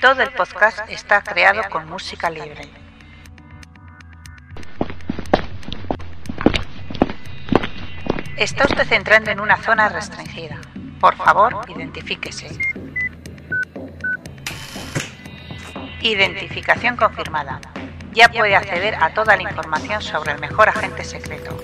Todo el podcast está creado con música libre. Está usted entrando en una zona restringida. Por favor, identifíquese. Identificación confirmada. Ya puede acceder a toda la información sobre el mejor agente secreto.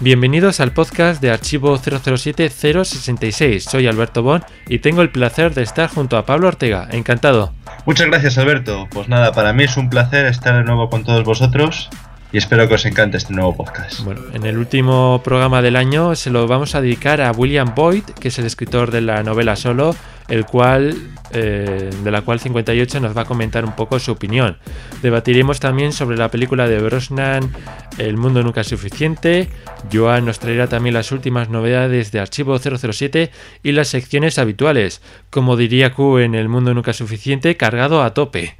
Bienvenidos al podcast de Archivo 007-066. Soy Alberto Bon y tengo el placer de estar junto a Pablo Ortega. Encantado. Muchas gracias Alberto. Pues nada, para mí es un placer estar de nuevo con todos vosotros y espero que os encante este nuevo podcast. Bueno, en el último programa del año se lo vamos a dedicar a William Boyd, que es el escritor de la novela Solo, el cual, eh, de la cual 58 nos va a comentar un poco su opinión. Debatiremos también sobre la película de Brosnan, El mundo nunca es suficiente. Joan nos traerá también las últimas novedades de Archivo 007 y las secciones habituales. Como diría Q en El mundo nunca es suficiente, cargado a tope.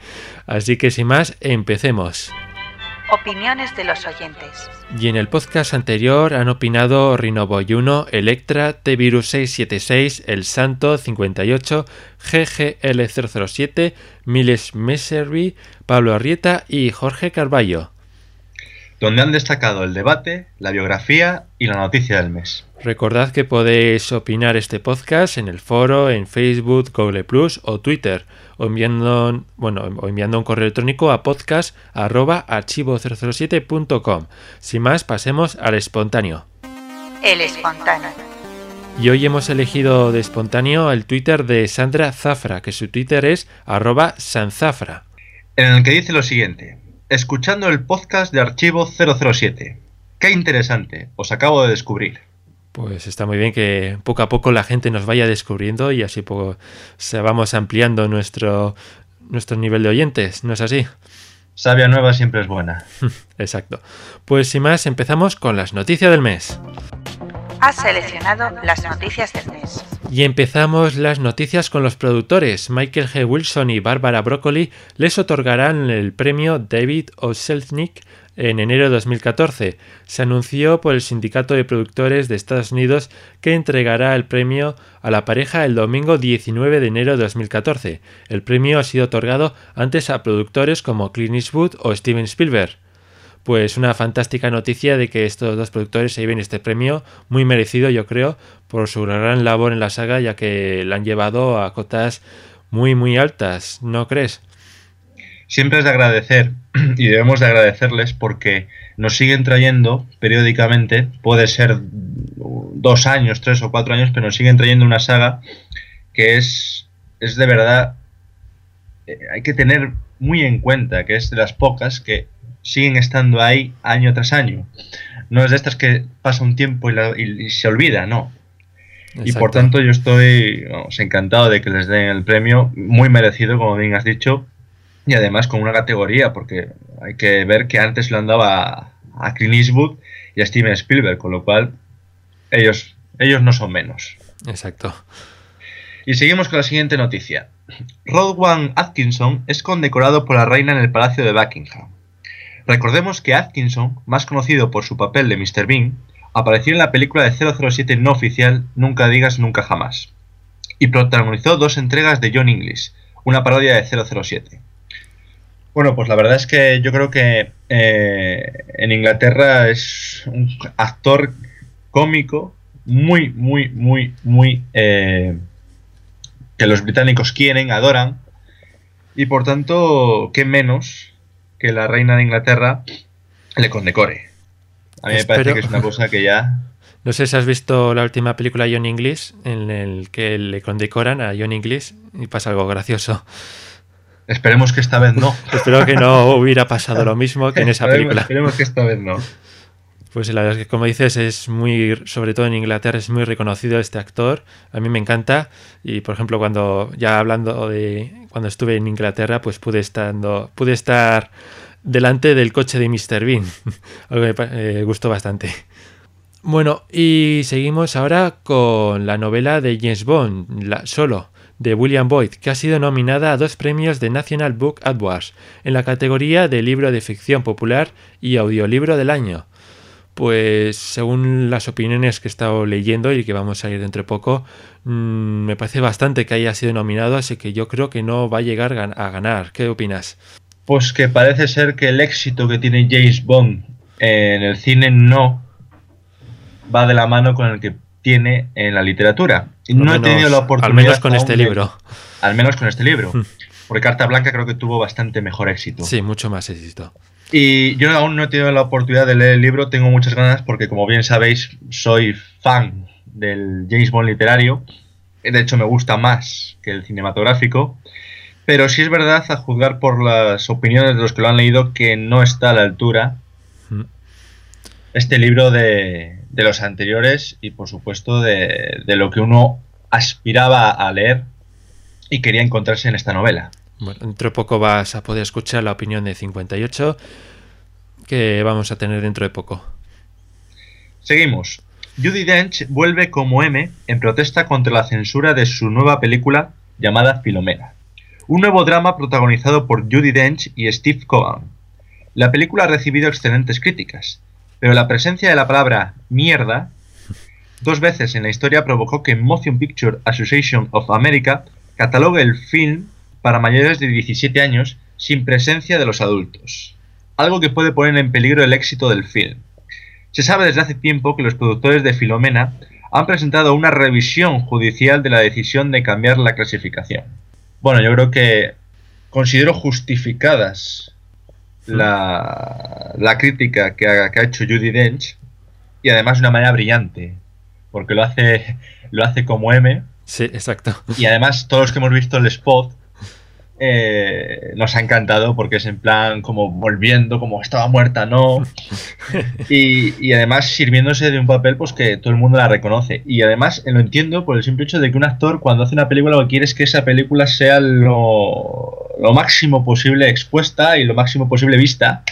Así que sin más, empecemos. Opiniones de los oyentes. Y en el podcast anterior han opinado Rinoboy1, Electra, T-Virus676, El Santo 58, GGL007, Miles Messervy, Pablo Arrieta y Jorge Carballo. Donde han destacado el debate, la biografía y la noticia del mes. Recordad que podéis opinar este podcast en el foro, en Facebook, Google Plus o Twitter, o enviando, bueno, o enviando un correo electrónico a podcast.archivo007.com. Sin más, pasemos al espontáneo. El espontáneo. Y hoy hemos elegido de espontáneo el Twitter de Sandra Zafra, que su Twitter es arroba sanzafra. En el que dice lo siguiente, escuchando el podcast de Archivo 007. Qué interesante, os acabo de descubrir. Pues está muy bien que poco a poco la gente nos vaya descubriendo y así poco se vamos ampliando nuestro, nuestro nivel de oyentes, ¿no es así? Sabia nueva siempre es buena. Exacto. Pues sin más, empezamos con las noticias del mes. Has seleccionado las noticias del mes. Y empezamos las noticias con los productores. Michael G. Wilson y Barbara Broccoli les otorgarán el premio David O. En enero de 2014. Se anunció por el Sindicato de Productores de Estados Unidos que entregará el premio a la pareja el domingo 19 de enero de 2014. El premio ha sido otorgado antes a productores como Clint Eastwood o Steven Spielberg. Pues una fantástica noticia de que estos dos productores se lleven este premio, muy merecido yo creo, por su gran labor en la saga, ya que la han llevado a cotas muy muy altas, ¿no crees? Siempre es de agradecer y debemos de agradecerles porque nos siguen trayendo periódicamente, puede ser dos años, tres o cuatro años, pero nos siguen trayendo una saga que es, es de verdad, eh, hay que tener muy en cuenta que es de las pocas que siguen estando ahí año tras año. No es de estas que pasa un tiempo y, la, y, y se olvida, no. Exacto. Y por tanto yo estoy vamos, encantado de que les den el premio, muy merecido, como bien has dicho, y además con una categoría, porque hay que ver que antes lo andaba a Clint Eastwood y a Steven Spielberg, con lo cual ellos, ellos no son menos. Exacto. Y seguimos con la siguiente noticia. Rodwan Atkinson es condecorado por la reina en el Palacio de Buckingham. Recordemos que Atkinson, más conocido por su papel de Mr. Bean, apareció en la película de 007 no oficial Nunca digas nunca jamás y protagonizó dos entregas de John English, una parodia de 007. Bueno, pues la verdad es que yo creo que eh, en Inglaterra es un actor cómico muy, muy, muy, muy... Eh, que los británicos quieren, adoran, y por tanto, qué menos que la reina de Inglaterra le condecore. A mí Espero... me parece que es una cosa que ya... No sé si has visto la última película John English, en el que le condecoran a John English y pasa algo gracioso. Esperemos que esta vez no. Espero que no hubiera pasado lo mismo que en esa película. Esperemos que esta vez no. Pues la verdad es que, como dices, es muy, sobre todo en Inglaterra, es muy reconocido este actor. A mí me encanta. Y, por ejemplo, cuando, ya hablando de cuando estuve en Inglaterra, pues pude, estando, pude estar delante del coche de Mr. Bean. Algo que me eh, gustó bastante. Bueno, y seguimos ahora con la novela de James Bond, la, Solo, de William Boyd, que ha sido nominada a dos premios de National Book Awards en la categoría de libro de ficción popular y audiolibro del año. pues según las opiniones que he estado leyendo y que vamos a ir dentro de poco, mm, me parece bastante que haya sido nominado, así que yo creo que no va a llegar a ganar. ¿Qué opinas? Pues que parece ser que el éxito que tiene James Bond en el cine no va de la mano con el que tiene en la literatura. No he tenido la oportunidad. Al menos con este libro. Al menos con este libro. Hmm. Porque Carta Blanca creo que tuvo bastante mejor éxito. Sí, mucho más éxito. Y yo aún no he tenido la oportunidad de leer el libro, tengo muchas ganas porque como bien sabéis soy fan del James Bond literario. De hecho me gusta más que el cinematográfico. Pero sí es verdad, a juzgar por las opiniones de los que lo han leído, que no está a la altura hmm. este libro de, de los anteriores y por supuesto de, de, lo que uno aspiraba a leer y quería encontrarse en esta novela. Bueno, dentro de poco vas a poder escuchar la opinión de 58 que vamos a tener dentro de poco. Seguimos. Judy Dench vuelve como M en protesta contra la censura de su nueva película llamada Filomena. Un nuevo drama protagonizado por Judy Dench y Steve Cohen. La película ha recibido excelentes críticas, pero la presencia de la palabra mierda dos veces en la historia provocó que Motion Picture Association of America catalogue el film para mayores de 17 años sin presencia de los adultos, algo que puede poner en peligro el éxito del film. Se sabe desde hace tiempo que los productores de Filomena han presentado una revisión judicial de la decisión de cambiar la clasificación. Bueno, yo creo que considero justificadas la, la crítica que ha, que ha, hecho Judy Dench y además de una manera brillante, porque lo hace, lo hace como M. Sí, exacto. Y además todos los que hemos visto el spot eh, nos ha encantado porque es en plan como volviendo, como estaba muerta, no. Y, además sirviéndose de un papel pues que todo el mundo la reconoce. Y además lo entiendo por el simple hecho de que un actor cuando hace una película lo que quiere es que esa película sea lo, lo máximo posible expuesta y lo máximo posible vista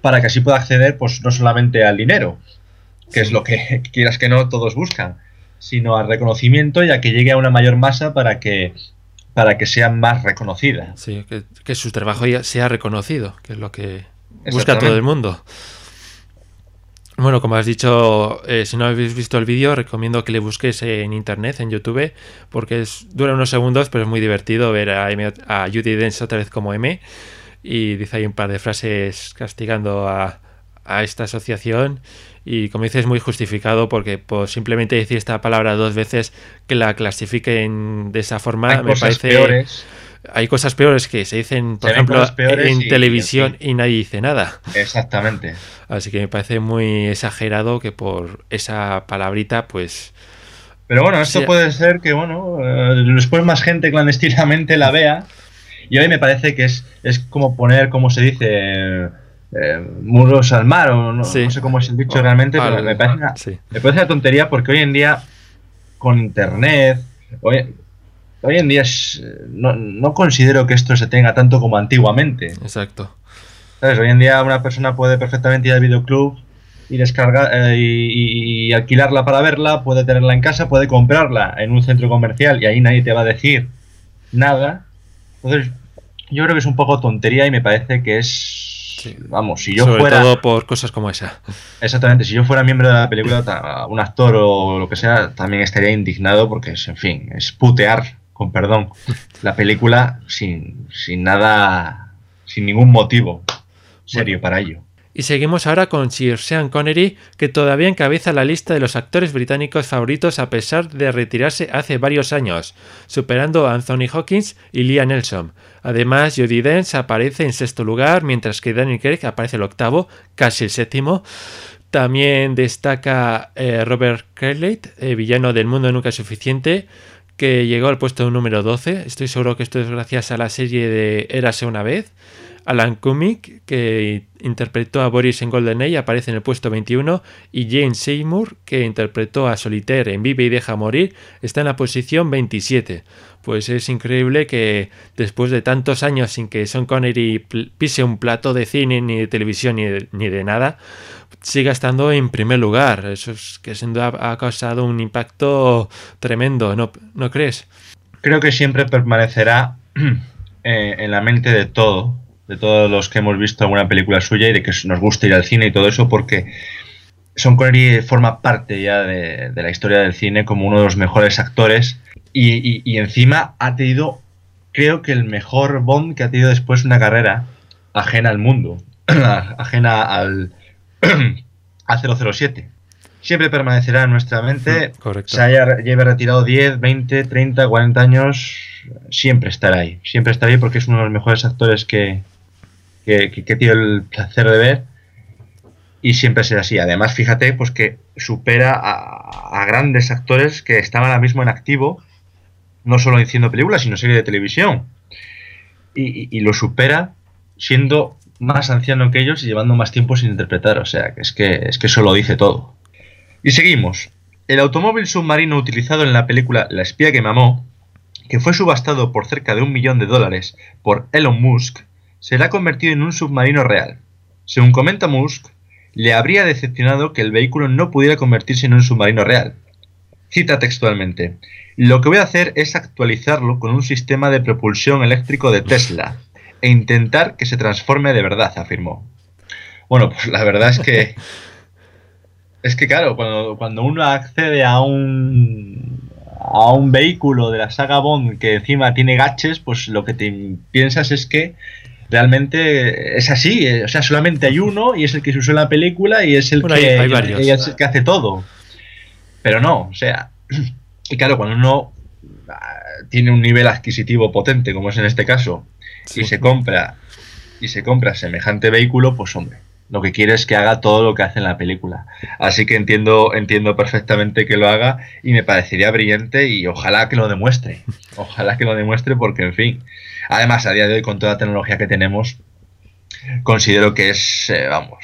para que así pueda acceder pues no solamente al dinero, que es lo que quieras que no todos buscan, sino al reconocimiento y a que llegue a una mayor masa para que para que sea más reconocida. Sí, que, su trabajo ya sea reconocido, que es lo que busca todo el mundo. Bueno, como has dicho, eh, si no habéis visto el vídeo, recomiendo que le busques en internet, en YouTube, porque es, dura unos segundos, pero es muy divertido ver a, a Judy Dench otra vez como M. Y dice ahí un par de frases castigando a, a esta asociación y como dices muy justificado porque por simplemente decir esta palabra dos veces que la clasifiquen de esa forma me parece peores. hay cosas peores que se dicen por ejemplo en televisión y, nadie dice nada. Exactamente. Así que me parece muy exagerado que por esa palabrita pues pero bueno esto puede ser que bueno eh, después más gente clandestinamente la vea. Y hoy me parece que es, es como poner como se dice eh, muros al mar, o no, sé cómo es el dicho realmente, pero me parece, una, tontería porque hoy en día, con internet, hoy, hoy en día no, considero que esto se tenga tanto como antiguamente. Exacto. Hoy en día una persona puede perfectamente ir al videoclub y descargar eh, y, alquilarla para verla, puede tenerla en casa, puede comprarla en un centro comercial y ahí nadie te va a decir nada. Entonces, yo creo que es un poco tontería y me parece que es Vamos, si yo Sobre fuera. todo por cosas como esa. Exactamente, si yo fuera miembro de la película, un actor o lo que sea, también estaría indignado porque es, en fin, es putear, con perdón, la película sin, sin nada, sin ningún motivo serio para ello. Y seguimos ahora con Sir Sean Connery, que todavía encabeza la lista de los actores británicos favoritos a pesar de retirarse hace varios años, superando a Anthony Hawkins y Liam Nelson. Además, Jodie Dench aparece en sexto lugar, mientras que Daniel Craig aparece el octavo, casi el séptimo. También destaca eh, Robert Carlyle, eh, villano del mundo nunca es suficiente, que llegó al puesto número 12. Estoy seguro que esto es gracias a la serie de Érase una vez. Alan Cumming, que interpretó a Boris en GoldenEye, aparece en el puesto 21, y Jane Seymour, que interpretó a Solitaire en Vive y Deja Morir, está en la posición 27. Pues es increíble que después de tantos años sin que Sean Connery pise un plato de cine, ni de televisión, ni de, ni de nada, siga estando en primer lugar. Eso es que sin duda ha causado un impacto tremendo, ¿no, ¿no crees? Creo que siempre permanecerá eh, en la mente de todo de todos los que hemos visto alguna película suya y de que nos gusta ir al cine y todo eso, porque Sean Connery forma parte ya de, la historia del cine como uno de los mejores actores y, encima ha tenido, creo que el mejor Bond que ha tenido después una carrera ajena al mundo, ajena al a 007. Siempre permanecerá en nuestra mente, mm, Correcto. se haya, lleve retirado 10, 20, 30, 40 años, siempre estará ahí, siempre estará ahí porque es uno de los mejores actores que, que, que, he tenido el placer de ver y siempre será así. Además, fíjate, pues que supera a, grandes actores que están ahora mismo en activo, no solo haciendo películas, sino series de televisión. Y, lo supera siendo más anciano que ellos y llevando más tiempo sin interpretar. O sea, que es que, es que eso lo dice todo. Y seguimos. El automóvil submarino utilizado en la película La espía que me amó, que fue subastado por cerca de un millón de dólares por Elon Musk, será convertido en un submarino real. Según comenta Musk, le habría decepcionado que el vehículo no pudiera convertirse en un submarino real. Cita textualmente, lo que voy a hacer es actualizarlo con un sistema de propulsión eléctrico de Tesla e intentar que se transforme de verdad, afirmó. Bueno, pues la verdad es que... es que claro, cuando, cuando uno accede a un, a un vehículo de la saga Bond que encima tiene gaches, pues lo que te piensas es que realmente es así, eh, o sea, solamente hay uno y es el que se usó en la película y es el, que, que hace todo. Pero no, o sea, y claro, cuando uno ah, tiene un nivel adquisitivo potente, como es en este caso, y se compra y se compra semejante vehículo, pues hombre, lo que quiere es que haga todo lo que hace en la película. Así que entiendo, entiendo perfectamente que lo haga y me parecería brillante y ojalá que lo demuestre. Ojalá que lo demuestre porque, en fin, Además, a día de hoy, con toda la tecnología que tenemos, considero que es, eh, vamos,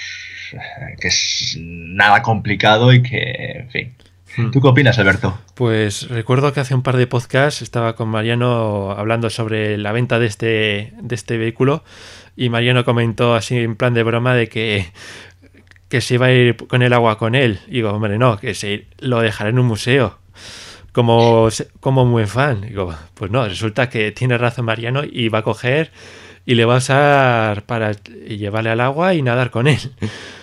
que es nada complicado y que, en fin. Hmm. ¿Tú qué opinas, Alberto? Pues recuerdo que hace un par de podcasts estaba con Mariano hablando sobre la venta de este, de este vehículo y Mariano comentó así en plan de broma de que, que se iba a ir con el agua con él. Y digo, hombre, no, que se lo dejará en un museo como, como muy fan. Digo, pues no, resulta que tiene razón Mariano y va a coger y le va a usar para llevarle al agua y nadar con él.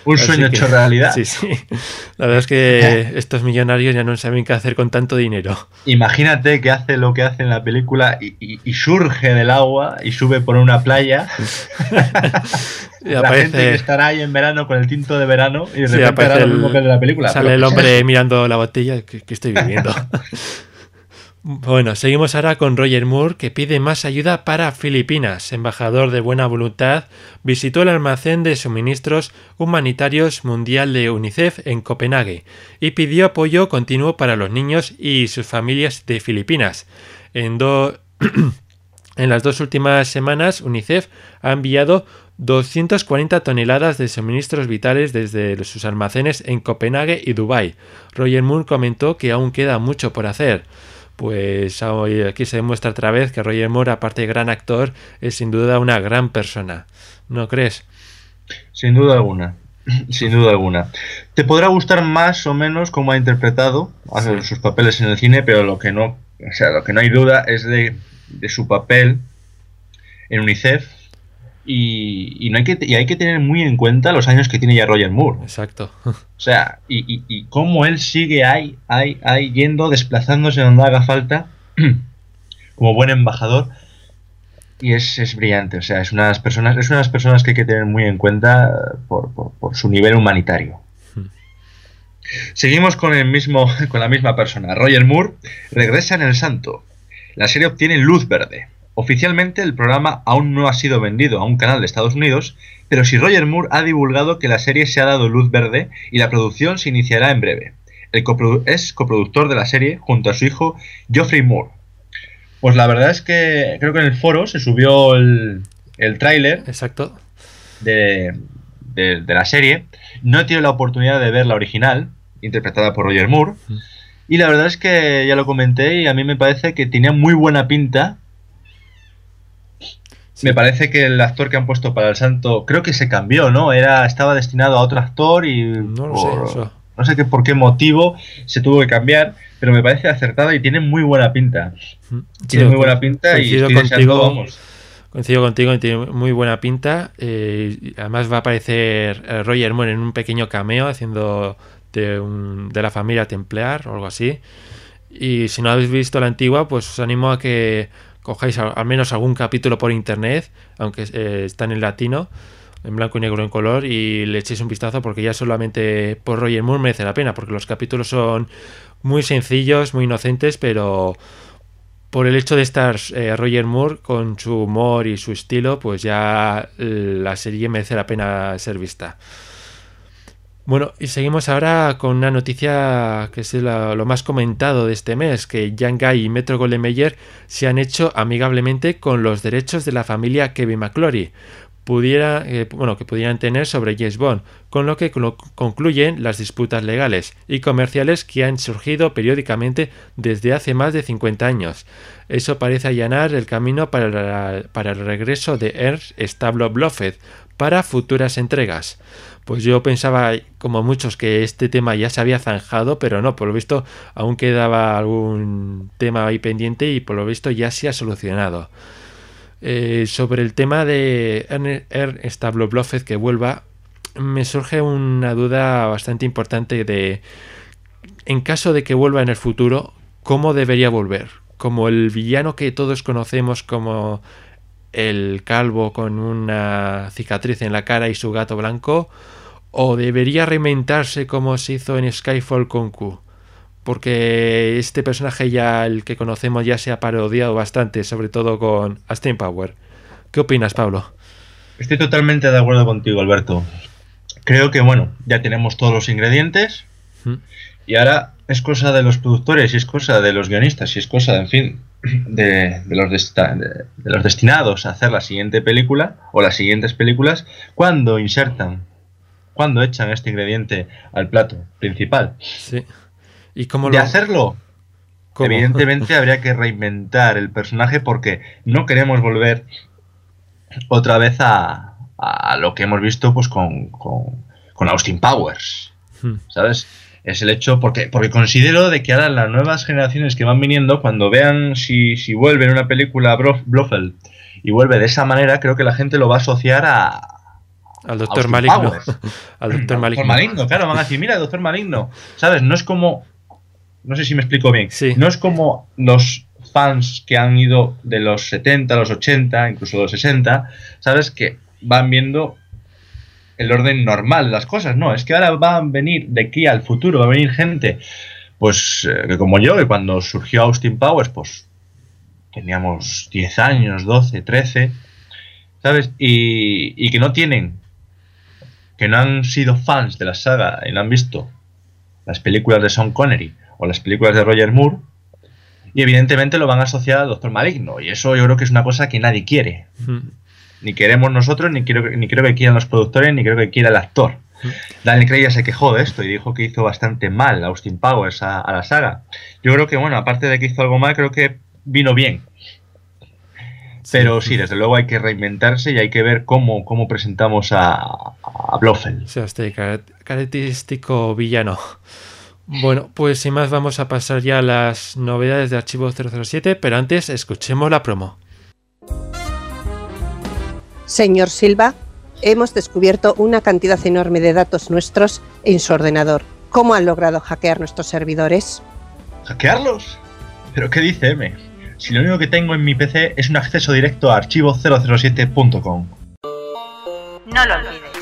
Un sueño hecho realidad. Sí, sí. La verdad es que estos millonarios ya no saben qué hacer con tanto dinero. Imagínate que hace lo que hace en la película y, surge del agua y sube por una playa. y la gente que estará ahí en verano con el tinto de verano y de repente lo mismo que de la película. Sale el hombre mirando la botella que, que estoy viviendo. Bueno, seguimos ahora con Roger Moore, que pide más ayuda para Filipinas. Embajador de buena voluntad, visitó el almacén de suministros humanitarios mundial de UNICEF en Copenhague y pidió apoyo continuo para los niños y sus familias de Filipinas. En, en las dos últimas semanas, UNICEF ha enviado 240 toneladas de suministros vitales desde sus almacenes en Copenhague y Dubái. Roger Moore comentó que aún queda mucho por hacer pues aquí se demuestra otra vez que Roger Moore, aparte de gran actor, es sin duda una gran persona. ¿No crees? Sin duda alguna. Sin duda alguna. Te podrá gustar más o menos cómo ha interpretado sus papeles en el cine, pero lo que no, o sea, lo que no hay duda es de, de su papel en UNICEF y, no hay que, y hay que tener muy en cuenta los años que tiene ya Roger Moore. Exacto. O sea, y, y, cómo él sigue ahí, ahí, ahí, yendo, desplazándose donde haga falta, como buen embajador. Y es, es, brillante, o sea, es una de las personas, es una de las personas que hay que tener muy en cuenta por, por, su nivel humanitario. Hmm. Seguimos con el mismo, con la misma persona. Roger Moore regresa en El Santo. La serie obtiene luz verde. Oficialmente el programa aún no ha sido vendido a un canal de Estados Unidos, pero si Roger Moore ha divulgado que la serie se ha dado luz verde y la producción se iniciará en breve. El es coproductor de la serie junto a su hijo Geoffrey Moore. Pues la verdad es que creo que en el foro se subió el, el tráiler. Exacto. De, de, la serie. No he tenido la oportunidad de ver la original, interpretada por Roger Moore. Mm. Y la verdad es que ya lo comenté y a mí me parece que tenía muy buena pinta me parece que el actor que han puesto para el santo, creo que se cambió, ¿no? Era, estaba destinado a otro actor y no sé, no sé por qué motivo se tuvo que cambiar, pero me parece acertada y tiene muy buena pinta. Tiene muy buena pinta y estoy contigo, vamos. Coincido contigo, tiene muy buena pinta. Eh, además va a aparecer eh, Roger Moore en un pequeño cameo haciendo de, de la familia Templar o algo así. Y si no habéis visto la antigua, pues os animo a que cojáis al, menos algún capítulo por internet, aunque eh, están en latino, en blanco y negro en color, y le echéis un vistazo porque ya solamente por Roger Moore merece la pena, porque los capítulos son muy sencillos, muy inocentes, pero por el hecho de estar eh, Roger Moore con su humor y su estilo, pues ya la serie merece la pena ser vista. Bueno, y seguimos ahora con una noticia que es lo más comentado de este mes, que Jan Guy y Metro Golden Mayer se han hecho amigablemente con los derechos de la familia Kevin McClory, pudiera, eh, que pudieran tener sobre James Bond, con lo que concluyen las disputas legales y comerciales que han surgido periódicamente desde hace más de 50 años. Eso parece allanar el camino para, para el regreso de Ernst Stablo Blofeld para futuras entregas. Pues yo pensaba, como muchos, que este tema ya se había zanjado, pero no, por lo visto aún quedaba algún tema ahí pendiente y por lo visto ya se ha solucionado. Eh, sobre el tema de Ernst Bluffet que vuelva, me surge una duda bastante importante de, en caso de que vuelva en el futuro, ¿cómo debería volver? ¿Como el villano que todos conocemos como el calvo con una cicatriz en la cara y su gato blanco? ¿O debería reinventarse como se hizo en Skyfall con Q? Porque este personaje ya, el que conocemos, ya se ha parodiado bastante, sobre todo con Austin Power. ¿Qué opinas, Pablo? Estoy totalmente de acuerdo contigo, Alberto. Creo que, bueno, ya tenemos todos los ingredientes. ¿Mm? Y ahora es cosa de los productores, y es cosa de los guionistas, y es cosa, en fin, de, los de, los destinados a hacer la siguiente película o las siguientes películas cuando insertan cuando echan este ingrediente al plato principal. Sí. ¿Y cómo de hacerlo, evidentemente habría que reinventar el personaje porque no queremos volver otra vez a, lo que hemos visto pues con, con, Austin Powers. Hmm. ¿Sabes? Es el hecho, porque, porque considero de que ahora las nuevas generaciones que van viniendo, cuando vean si, si vuelve en una película Blofeld y vuelve de esa manera, creo que la gente lo va a asociar a, al doctor Maligno. Al doctor Maligno. claro, van a decir, mira, doctor Maligno. ¿Sabes? No es como. No sé si me explico bien. No es como los fans que han ido de los 70, los 80, incluso los 60, ¿sabes? Que van viendo el orden normal de las cosas. No, es que ahora van a venir de aquí al futuro, va a venir gente, pues, eh, como yo, que cuando surgió Austin Powers, pues teníamos 10 años, 12, 13, ¿sabes? Y, y que no tienen que no han sido fans de la saga y no han visto las películas de Sean Connery o las películas de Roger Moore, y evidentemente lo van a asociar al Doctor Maligno, y eso yo creo que es una cosa que nadie quiere. Hmm. Ni queremos nosotros, ni, quiero, ni creo que quieran los productores, ni creo que quiera el actor. Daniel Craig ya se quejó de esto y dijo que hizo bastante mal Austin Powers a, a la saga. Yo creo que, bueno, aparte de que hizo algo mal, creo que vino bien. Pero sí, desde luego hay que reinventarse y hay que ver cómo, cómo presentamos a, a Blofeld. O sea, este característico villano. Bueno, pues sin más vamos a pasar ya a las novedades de Archivo 007, pero antes escuchemos la promo. Señor Silva, hemos descubierto una cantidad enorme de datos nuestros en su ordenador. ¿Cómo han logrado hackear nuestros servidores? ¿Hackearlos? ¿Pero qué dice M? si lo único que tengo en mi PC es un acceso directo a archivo007.com. No lo olvides.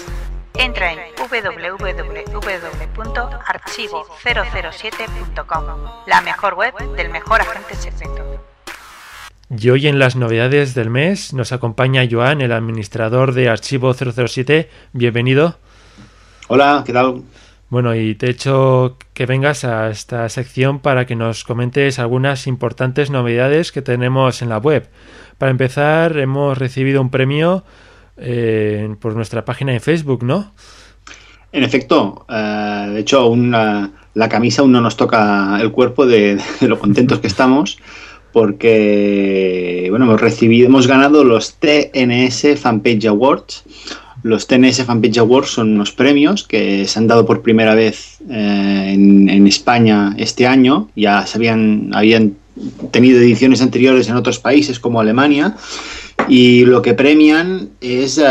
Entra en www.archivo007.com, la mejor web del mejor agente secreto. Y hoy en las novedades del mes nos acompaña Joan, el administrador de Archivo 007. Bienvenido. Hola, ¿qué tal? Bueno, y te he hecho que vengas a esta sección para que nos comentes algunas importantes novedades que tenemos en la web. Para empezar, hemos recibido un premio eh, por nuestra página en Facebook, ¿no? En efecto, eh, de hecho, aún la, camisa aún no nos toca el cuerpo de, de lo contentos que estamos porque bueno, hemos recibido, hemos ganado los TNS Fanpage Awards, los TNS Fanpage Awards son unos premios que se han dado por primera vez eh, en, España este año. Ya se habían, tenido ediciones anteriores en otros países como Alemania. Y lo que premian es eh,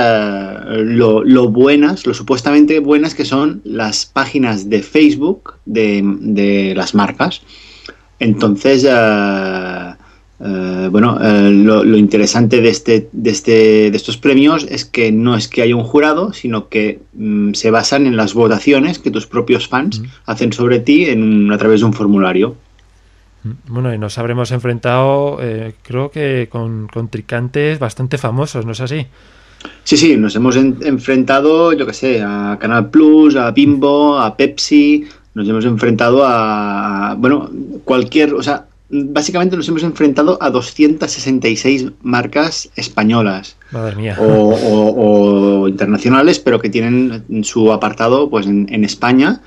lo, buenas, lo supuestamente buenas que son las páginas de Facebook de, las marcas. Entonces, eh, eh, bueno, lo, interesante de, este, de, este, de estos premios es que no es que haya un jurado, sino que mm, se basan en las votaciones que tus propios fans hacen sobre ti en, a través de un formulario. Bueno, y nos habremos enfrentado, eh, creo que con, con, tricantes bastante famosos, ¿no es así? Sí, sí, nos hemos enfrentado, yo qué sé, a Canal Plus, a Bimbo, a Pepsi, nos hemos enfrentado a, bueno, cualquier, o sea, básicamente nos hemos enfrentado a 266 marcas españolas. Madre mía. O, internacionales, pero que tienen su apartado pues en, en España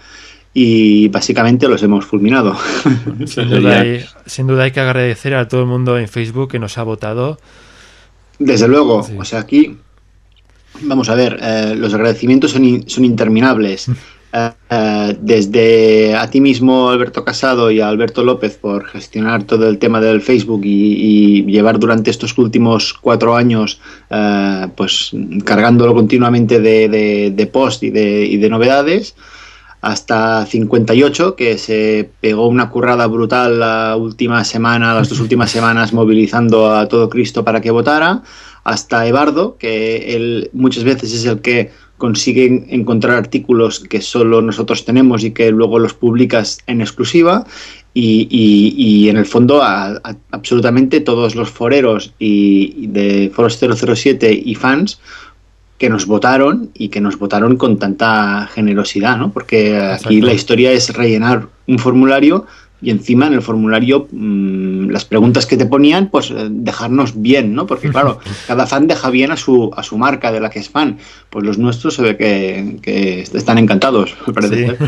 y básicamente los hemos fulminado. Sin duda, hay, que agradecer a todo el mundo en Facebook que nos ha votado. Desde luego, o sea, aquí vamos a ver, eh, los agradecimientos son, son interminables. Eh, eh, desde a ti mismo, Alberto Casado, y a Alberto López por gestionar todo el tema del Facebook y, llevar durante estos últimos cuatro años, pues cargándolo continuamente de, de, post y de, y de novedades hasta 58, que se pegó una currada brutal la última semana, las dos últimas semanas, movilizando a todo Cristo para que votara, hasta Ebardo, que él muchas veces es el que consigue encontrar artículos que solo nosotros tenemos y que luego los publicas en exclusiva. Y, en el fondo, absolutamente todos los foreros y de Foros 007 y fans que nos votaron y que nos votaron con tanta generosidad, ¿no? Porque aquí la historia es rellenar un formulario y encima en el formulario mm, las preguntas que te ponían, pues eh, dejarnos bien, ¿no? Porque claro, cada fan deja bien a su, a su marca de la que es fan. Pues los nuestros se ve que, están encantados, me parece.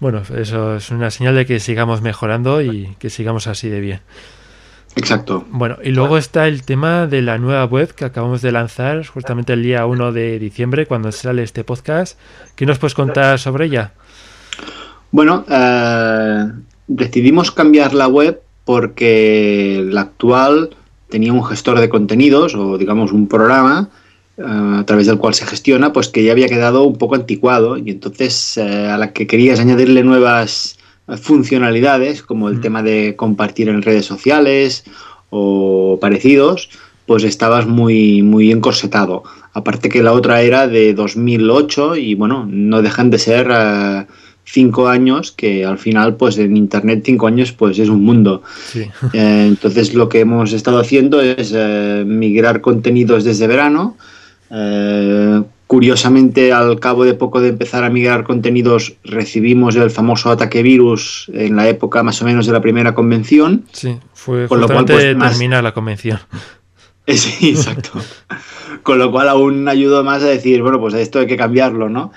Bueno, eso es una señal de que sigamos mejorando y que sigamos así de bien. Exacto. Bueno, y luego está el tema de la nueva web que acabamos de lanzar justamente el día 1 de diciembre, cuando sale este podcast. ¿Qué nos puedes contar sobre ella? Bueno, eh, decidimos cambiar la web porque la actual tenía un gestor de contenidos o digamos un programa eh, a través del cual se gestiona, pues que ya había quedado un poco anticuado y entonces eh, a la que querías añadirle nuevas funcionalidades como el mm. tema de compartir en redes sociales o parecidos, pues estabas muy, muy encorsetado. Aparte que la otra era de 2008 y bueno, no dejan de ser eh, cinco años que al final pues en internet cinco años pues es un mundo. Eh, entonces lo que hemos estado haciendo es eh, migrar contenidos desde verano Curiosamente, al cabo de poco de empezar a migrar contenidos, recibimos el famoso ataque virus en la época más o menos de la primera convención. Sí, fue con lo cual pues, termina la convención. Sí, exacto. con lo cual aún ayudó más a decir, bueno, pues esto hay que cambiarlo, ¿no?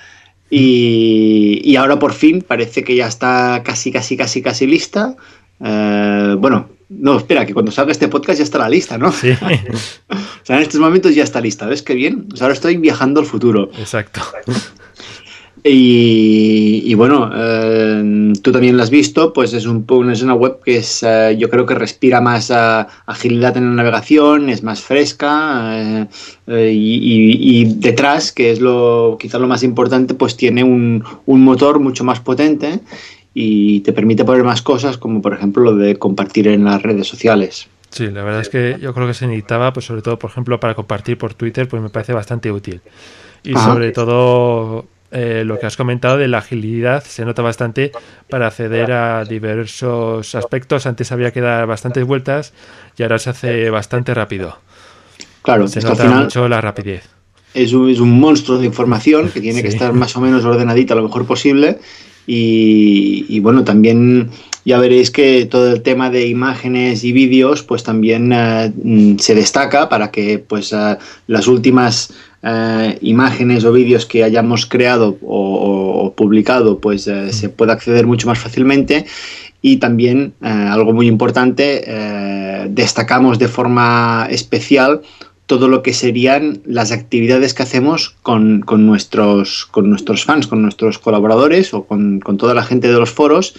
Y, y ahora por fin parece que ya está casi, casi, casi, casi lista. Eh, bueno, no, espera, que cuando salga este podcast ya está la lista, ¿no? Sí. o sea, en estos momentos ya está lista, ¿ves qué bien? ahora estoy viajando al futuro. Exacto. Y, bueno, eh, tú también la has visto, pues es, un, es una web que es, eh, yo creo que respira más agilidad en la navegación, es más fresca y, detrás, que es lo quizás lo más importante, pues tiene un, un motor mucho más potente y te permite poner más cosas, como por ejemplo lo de compartir en las redes sociales. Sí, la verdad es que yo creo que se necesitaba, pues sobre todo, por ejemplo, para compartir por Twitter, pues me parece bastante útil. Y sobre todo eh, lo que has comentado de la agilidad se nota bastante para acceder a diversos aspectos. Antes había que dar bastantes vueltas y ahora se hace bastante rápido. Claro, se nota mucho la rapidez. Es un, es un monstruo de información que tiene que estar más o menos ordenadita lo mejor posible y, bueno, también ya veréis que todo el tema de imágenes y vídeos pues también eh, mm, se destaca para que pues eh, las últimas eh, imágenes o vídeos que hayamos creado o, publicado pues se pueda acceder mucho más fácilmente. Y también algo muy importante destacamos de forma especial todo lo que serían las actividades que hacemos con, nuestros, con nuestros fans, con nuestros colaboradores o con, toda la gente de los foros,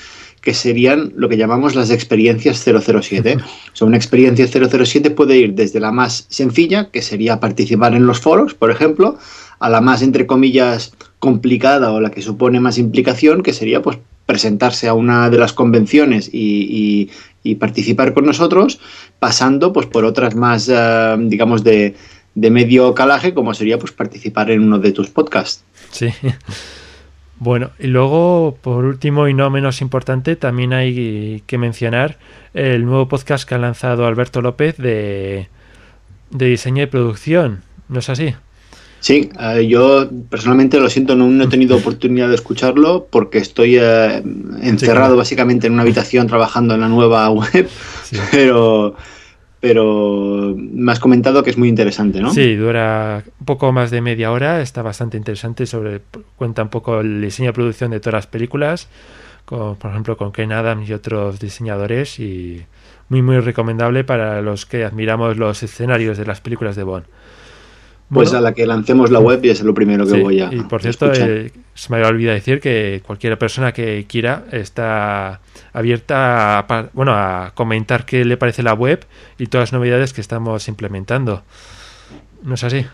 que serían lo que llamamos las experiencias 007. O sea, una experiencia 007 puede ir desde la más sencilla, que sería participar en los foros, por ejemplo, a la más, entre comillas, complicada o la que supone más implicación, que sería pues presentarse a una de las convenciones y, participar con nosotros, pasando pues por otras más, eh, digamos, de, de medio calaje, como sería pues participar en uno de tus podcasts. Sí. Bueno, y luego, por último y no menos importante, también hay que mencionar el nuevo podcast que ha lanzado Alberto López de, de diseño y producción. ¿No es así? Sí, eh, yo personalmente lo siento, no, he tenido oportunidad de escucharlo porque estoy eh, encerrado básicamente en una habitación trabajando en la nueva web, pero pero me has comentado que es muy interesante, ¿no? Sí, dura un poco más de media hora, está bastante interesante, sobre cuenta un poco el diseño y producción de todas las películas, por ejemplo con Ken Adams y otros diseñadores y muy muy recomendable para los que admiramos los escenarios de las películas de Bond. Pues a la que lancemos la web y es lo primero que voy a. Y por cierto, eh, se me había olvidado decir que cualquier persona que quiera está abierta a, bueno, a comentar qué le parece la web y todas las novedades que estamos implementando. ¿No es así?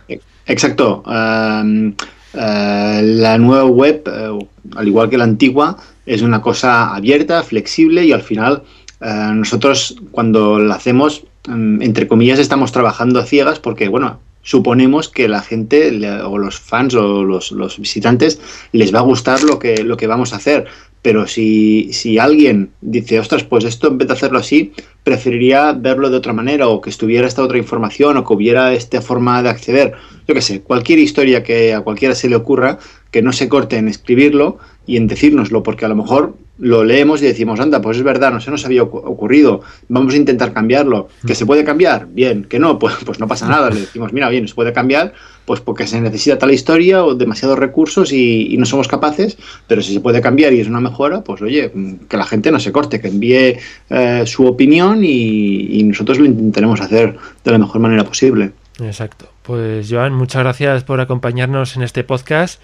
Exacto. Eh, la nueva web, eh, al igual que la antigua, es una cosa abierta, flexible y al final nosotros cuando la hacemos, mm, entre comillas, estamos trabajando a ciegas porque, bueno, suponemos que la gente o los fans o los, visitantes les va a gustar lo que, lo que vamos a hacer. Pero si, si alguien dice, ostras, pues esto en vez de hacerlo así, preferiría verlo de otra manera o que estuviera esta otra información o que hubiera esta forma de acceder. Yo qué sé, cualquier historia que a cualquiera se le ocurra, que no se corte en escribirlo y en decírnoslo, porque a lo mejor lo leemos y decimos, anda, pues es verdad, no se nos había ocurrido, vamos a intentar cambiarlo. ¿Que se puede cambiar? Bien, que no, pues, pues no pasa nada. Le decimos, mira, bien, se puede cambiar, pues porque se necesita tal historia o demasiados recursos y, no somos capaces, pero si se puede cambiar y es una mejora, pues oye, que la gente no se corte, que envíe eh, su opinión y, y nosotros lo intentaremos hacer de la mejor manera posible. Exacto. Pues Joan, muchas gracias por acompañarnos en este podcast.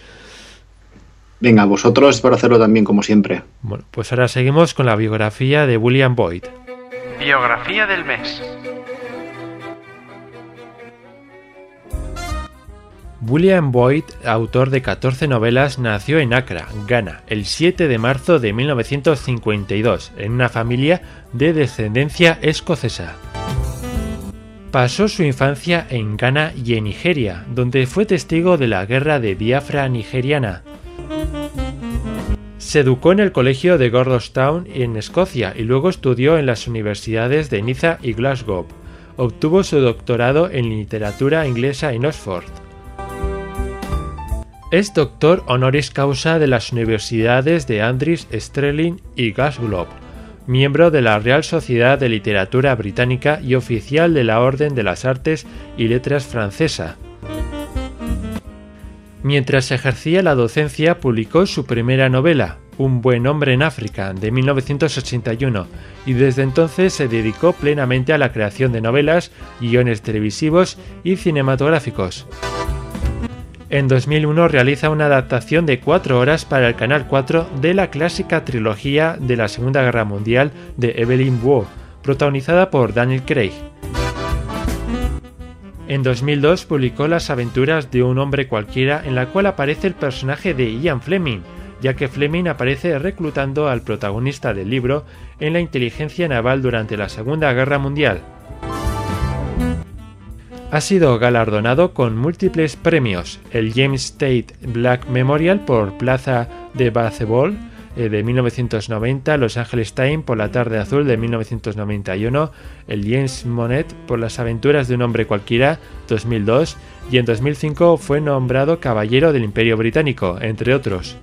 Venga, vosotros por hacerlo también como siempre. Bueno, pues ahora seguimos con la biografía de William Boyd. Biografía del mes. William Boyd, autor de 14 novelas, nació en Accra, Ghana, el 7 de marzo de 1952, en una familia de descendencia escocesa. Pasó su infancia en Ghana y en Nigeria, donde fue testigo de la guerra de Biafra nigeriana. Se educó en el colegio de Gordonstown en Escocia y luego estudió en las universidades de Niza y Glasgow. Obtuvo su doctorado en literatura inglesa en Oxford. Es doctor honoris causa de las universidades de Andrews, Stirling y Glasgow, miembro de la Real Sociedad de Literatura Británica y oficial de la Orden de las Artes y Letras Francesa. Mientras ejercía la docencia publicó su primera novela, Un buen hombre en África, de 1981, y desde entonces se dedicó plenamente a la creación de novelas, guiones televisivos y cinematográficos. En 2001 realiza una adaptación de cuatro horas para el Canal 4 de la clásica trilogía de la Segunda Guerra Mundial de Evelyn Waugh, protagonizada por Daniel Craig. En 2002 publicó Las aventuras de un hombre cualquiera en la cual aparece el personaje de Ian Fleming, ya que Fleming aparece reclutando al protagonista del libro en la inteligencia naval durante la Segunda Guerra Mundial. Ha sido galardonado con múltiples premios, el James State Black Memorial por Plaza de Baseball, eh, de 1990, Los Angeles Times por La Tarde Azul de 1991, el James Monet por Las Aventuras de un Hombre Cualquiera 2002 y en 2005 fue nombrado Caballero del Imperio Británico, entre otros.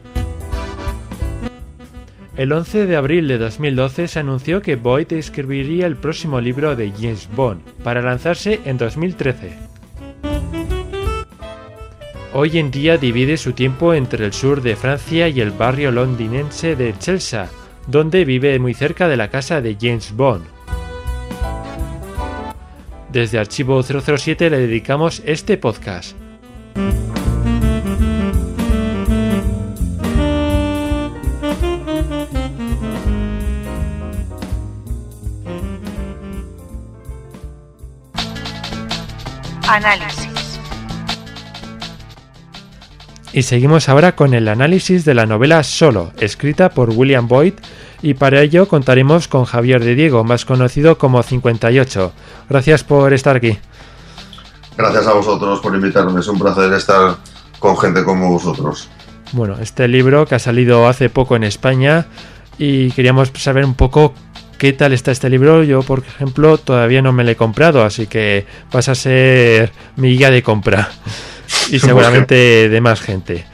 El 11 de abril de 2012 se anunció que Boyd escribiría el próximo libro de James Bond, para lanzarse en 2013 hoy en día divide su tiempo entre el sur de Francia y el barrio londinense de Chelsea, donde vive muy cerca de la casa de James Bond. Desde Archivo 007 le dedicamos este podcast. Análisis Y seguimos ahora con el análisis de la novela Solo, escrita por William Boyd, y para ello contaremos con Javier de Diego, más conocido como 58. Gracias por estar aquí. Gracias a vosotros por invitarme, es un placer estar con gente como vosotros. Bueno, este libro que ha salido hace poco en España y queríamos saber un poco qué tal está este libro. Yo, por ejemplo, todavía no me lo he comprado, así que vas a ser mi guía de compra y seguramente de más gente.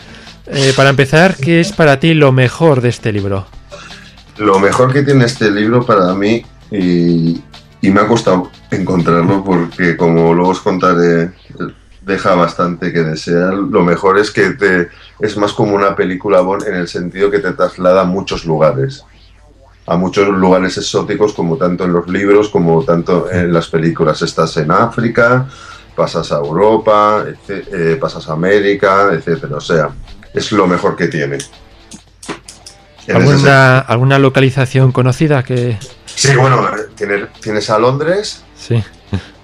Eh, para empezar, ¿qué es para ti lo mejor de este libro? Lo mejor que tiene este libro para mí, y, y me ha costado encontrarlo porque como luego os contaré, deja bastante que desear. Lo mejor es que te, es más como una película Bond en el sentido que te traslada a muchos lugares. A muchos lugares exóticos, como tanto en los libros como tanto en las películas. Estás en África, pasas a Europa, eh, pasas a América, etcétera. O sea, es lo mejor que tiene. ¿Alguna, ¿Alguna localización conocida que...? Sí, bueno, eh, tienes, tienes a Londres, Sí.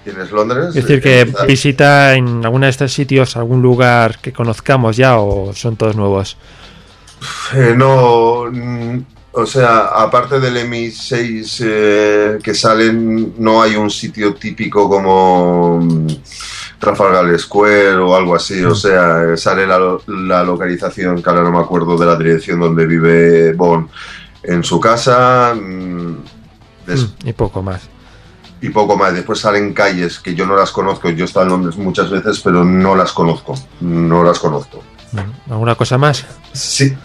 tienes Londres. Es decir, eh, que empieza- visita en alguno de estos sitios algún lugar que conozcamos ya o son todos nuevos. eh, no, o sea, aparte del MI6 eh, que salen, no hay un sitio típico como mm, Trafalgar Square o algo así. O sea, eh, sale la, la localización, que ahora no me acuerdo de la dirección donde vive Bond, en su casa. mm, des- Mm, Y poco más. y poco más. Después salen calles que yo no las conozco. Yo he estado en Londres muchas veces, pero no las conozco. No las conozco. Bueno, ¿Alguna cosa más? Sí.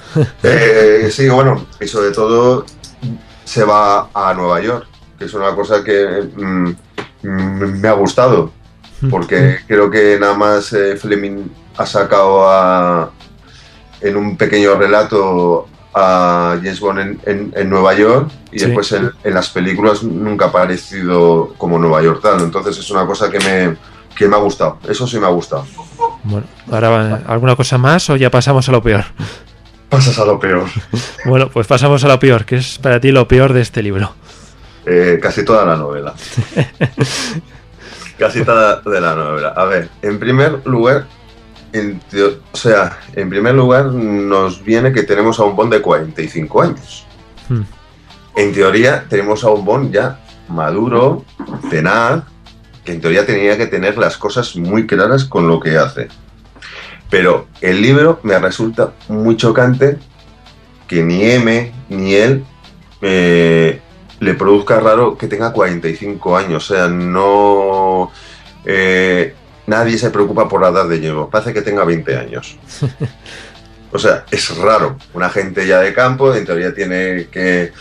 Eh, sí, bueno, y sobre todo se va a Nueva York, que es una cosa que mm, mm, me ha gustado, porque creo que nada más eh, Fleming ha sacado a- en un pequeño relato a James Bond en, en- en Nueva York y Sí. después en, en las películas nunca ha aparecido como Nueva York tal. Entonces es una cosa que me, que me ha gustado. Eso sí me ha gustado. Bueno, ahora ¿alguna cosa más o ya pasamos a lo peor? Pasas a lo peor. Bueno, pues pasamos a lo peor, que es para ti lo peor de este libro. Eh, casi toda la novela. casi toda de la novela. A ver, en primer lugar, en o sea, en primer lugar nos viene que tenemos a un Bond de 45 años. Hmm. En teoría tenemos a un Bond ya maduro, tenaz, que en teoría tenía que tener las cosas muy claras con lo que hace. Pero el libro me resulta muy chocante que ni M ni él eh, le produzca raro que tenga 45 años. O sea, no. eh, nadie se preocupa por la edad de Diego. Parece que tenga 20 años. O sea, es raro. Un agente ya de campo, en teoría tiene que.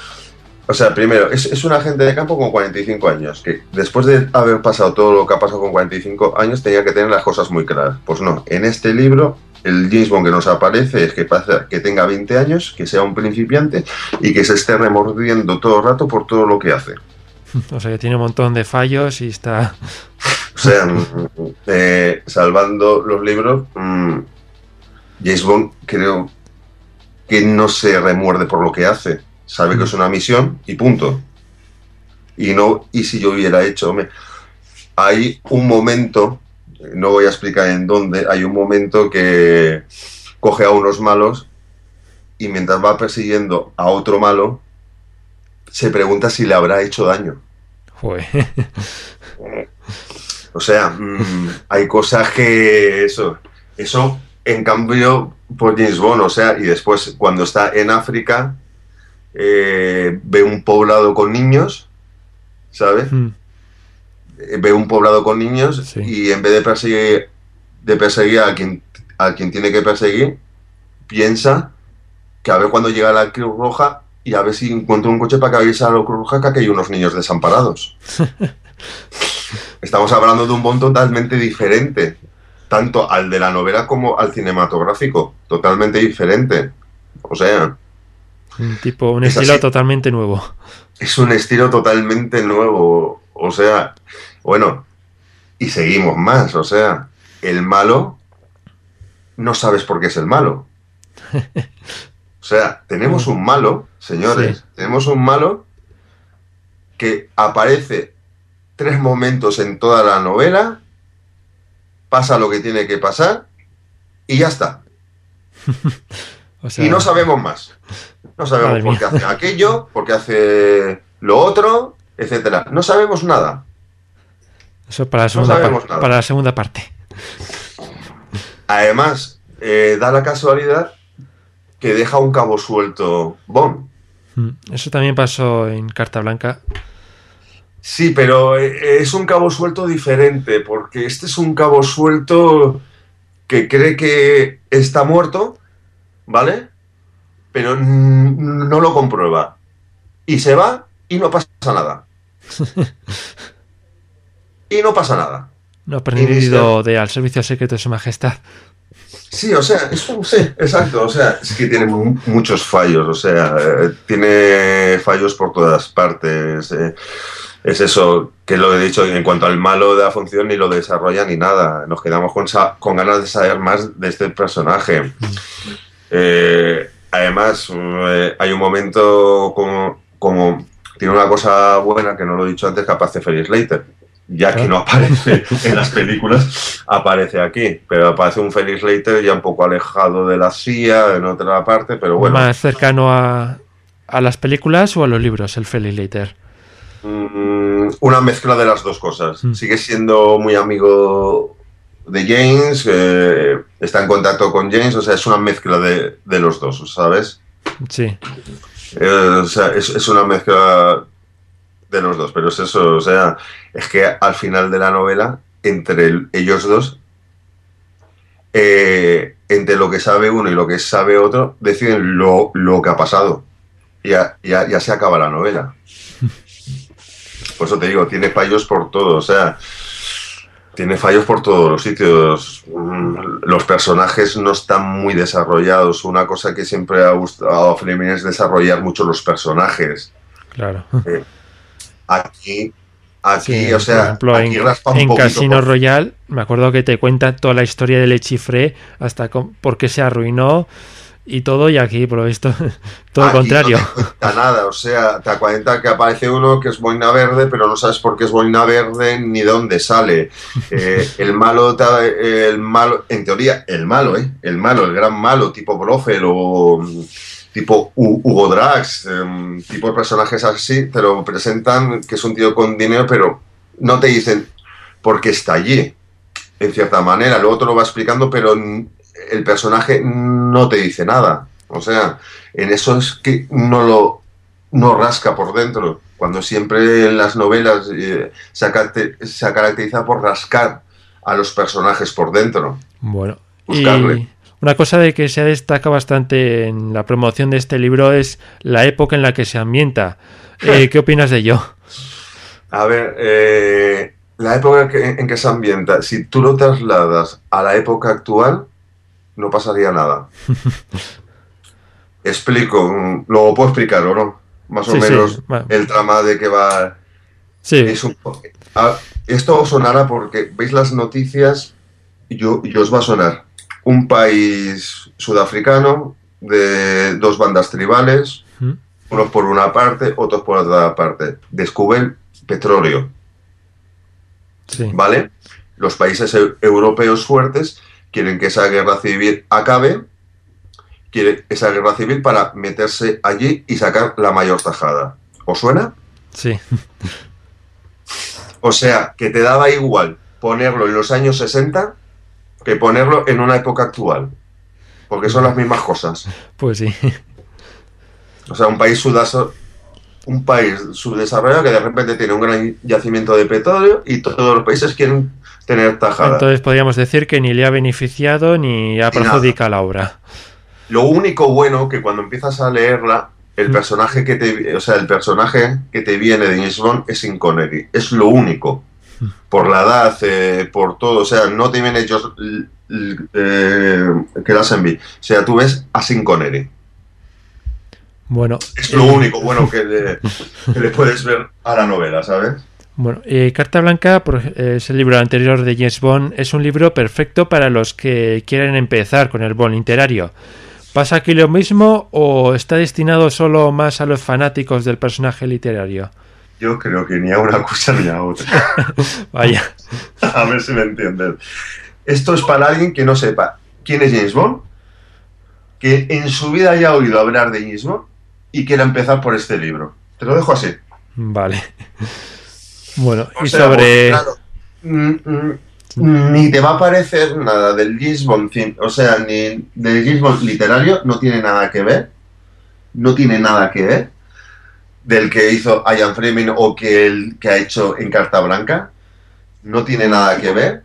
O sea, primero, es, es un agente de campo con 45 años, que después de haber pasado todo lo que ha pasado con 45 años, tenía que tener las cosas muy claras. Pues no, en este libro, el James Bond que nos aparece es que pasa que tenga 20 años, que sea un principiante y que se esté remordiendo todo el rato por todo lo que hace. O sea, que tiene un montón de fallos y está... O sea, mm, eh, salvando los libros, mm, James Bond creo que no se remuerde por lo que hace. Sabe que es una misión y punto. Y no, y si yo hubiera hecho, hay un momento, no voy a explicar en dónde, hay un momento que coge a unos malos y mientras va persiguiendo a otro malo, se pregunta si le habrá hecho daño. Joder. O sea, mm, hay cosas que eso, eso en cambio por James Bond, o sea, y después cuando está en África eh, ve un poblado con niños, ¿sabes? Mm, Eh, Ve un poblado con niños Sí. y en vez de perseguir, de perseguir a quien, a quien tiene que perseguir, piensa que a ver cuando llega la Cruz Roja y a ver si encuentra un coche para que avise a la Cruz Roja que hay unos niños desamparados. Estamos hablando de un Bond totalmente diferente, tanto al de la novela como al cinematográfico, totalmente diferente. O sea, un tipo, un Es estilo así. totalmente nuevo. es un estilo totalmente nuevo. O sea, bueno, y seguimos más. O sea, el malo, no sabes por qué es el malo. O sea, tenemos un malo, señores, Sí. tenemos un malo que aparece tres momentos en toda la novela pasa lo que tiene que pasar y ya está. O sea, Y no sabemos más. No sabemos Madre por qué mía. hace aquello, por qué hace lo otro, etcétera. No sabemos nada. eso para la segunda, par- nada. para la segunda parte. Además, eh, da la casualidad que deja un cabo suelto Bond. Mm, Eso también pasó en Carta Blanca. Sí, pero eh, es un cabo suelto diferente, porque este es un cabo suelto que cree que está muerto, ¿vale? Pero mm, no lo comprueba. Y se va y no pasa nada. y no pasa nada. No ha aprendido de al servicio secreto de su majestad. Sí, o sea, sí, exacto, o sea, es que tiene mu- muchos fallos, o sea, eh, tiene fallos por todas partes. eh, es eso que lo he dicho en cuanto al malo de la función ni lo desarrolla ni nada. Nos quedamos con, con ganas de saber más de este personaje. Eh, además, eh, hay un momento como, como tiene una cosa buena que no lo he dicho antes que aparece Felix Leiter. Ya que Ah. no aparece en las películas, aparece aquí. Pero aparece un Felix Leiter ya un poco alejado de la CIA en otra parte, pero bueno. Más cercano a, a las películas o a los libros, el Felix Leiter. Mm, una mezcla de las dos cosas. Mm. Sigue siendo muy amigo de James, eh, está en contacto con James, o sea, es una mezcla de, de los dos, ¿sabes? Sí. Eh, o sea, es, es una mezcla de los dos, pero es eso, o sea, es que al final de la novela, entre el- ellos dos, eh, entre lo que sabe uno y lo que sabe otro, deciden lo, lo que ha pasado. Ya, ya, ya se acaba la novela. Por eso te digo, tiene fallos por todo, o sea, tiene fallos por todos los sitios. Mm, Los personajes no están muy desarrollados. Una cosa que siempre ha gustado a Fleming es desarrollar mucho los personajes. Claro. Aquí, aquí, Sí, o sea, por ejemplo, aquí en, raspa un en poquito Casino por- Royale, me acuerdo que te cuenta toda la historia del Echifré, hasta con- por qué se arruinó y todo, y aquí, por lo visto, todo lo Aquí contrario. No te cuenta nada, o sea, te cuenta que aparece uno que es boina verde, pero no sabes por qué es boina verde ni de dónde sale. Eh, el malo, el malo, en teoría, el malo, ¿eh? El malo, el gran malo, tipo Blofeld o mm, tipo Hu- Hugo Drax, em, tipo personajes así, te lo presentan que es un tío con dinero, pero no te dicen por qué está allí, en cierta manera. Luego te lo va explicando, pero el personaje no te dice nada. O sea, en eso es que no lo no rasca por dentro. Cuando siempre en las novelas eh, se, ha caracterizado por rascar a los personajes por dentro. Bueno, Buscarle. y una cosa de que se destaca bastante en la promoción de este libro es la época en la que se ambienta. Eh, ¿Qué opinas de ello? A ver, eh, la época en que se ambienta, si tú lo trasladas a la época actual, no pasaría nada. Explico, mm, lo puedo explicar o no, más o Sí, sí, menos bueno. el trama de que va Sí, Es un po- esto os sonará porque veis las noticias y, yo, y os va a sonar. Un país sudafricano de dos bandas tribales, ¿Mm? unos por una parte, otros por otra parte. Descubren petróleo, sí. ¿vale? Los países eu- europeos fuertes quieren que esa guerra civil acabe, quieren esa guerra civil para meterse allí y sacar la mayor tajada. ¿Os suena? sí. O sea, que te daba igual ponerlo en los años 60 que ponerlo en una época actual. Porque son las mismas cosas. Pues sí. O sea, un país sudazo- un país subdesarrollado que de repente tiene un gran yacimiento de petróleo y todos los países quieren tener tajada. Entonces podríamos decir que ni le ha beneficiado ni ha perjudicado la obra. Lo único bueno que cuando empiezas a leerla, el Mm. personaje que te, o sea, el personaje que te viene de James Bond es Sin Connery. Es lo único. Mm. Por la edad, eh, por todo. O sea, no te viene l- eh, que las envi. O sea, tú ves a Sin Connery. Bueno, Es lo eh, único bueno que le, que le puedes ver a la novela, ¿sabes? Bueno, eh, Carta Blanca por eh, es el libro anterior de James Bond. Es un libro perfecto para los que quieren empezar con el Bond literario. ¿Pasa aquí lo mismo o está destinado solo más a los fanáticos del personaje literario? Yo creo que ni a una cosa ni a otra. Vaya, A ver si me entiendes. Esto es para alguien que no sepa quién es James Bond, que en su vida haya oído hablar de James Bond y quiera empezar por este libro. Te lo dejo así. Vale. Bueno, O y sea, sobre... claro, mm, mm, ni te va a parecer nada del cien- o sea, ni del Bond literario, no tiene nada que ver. No tiene nada que ver del que hizo Ian Fleming o que el que ha hecho en Carta Blanca. No tiene nada que ver.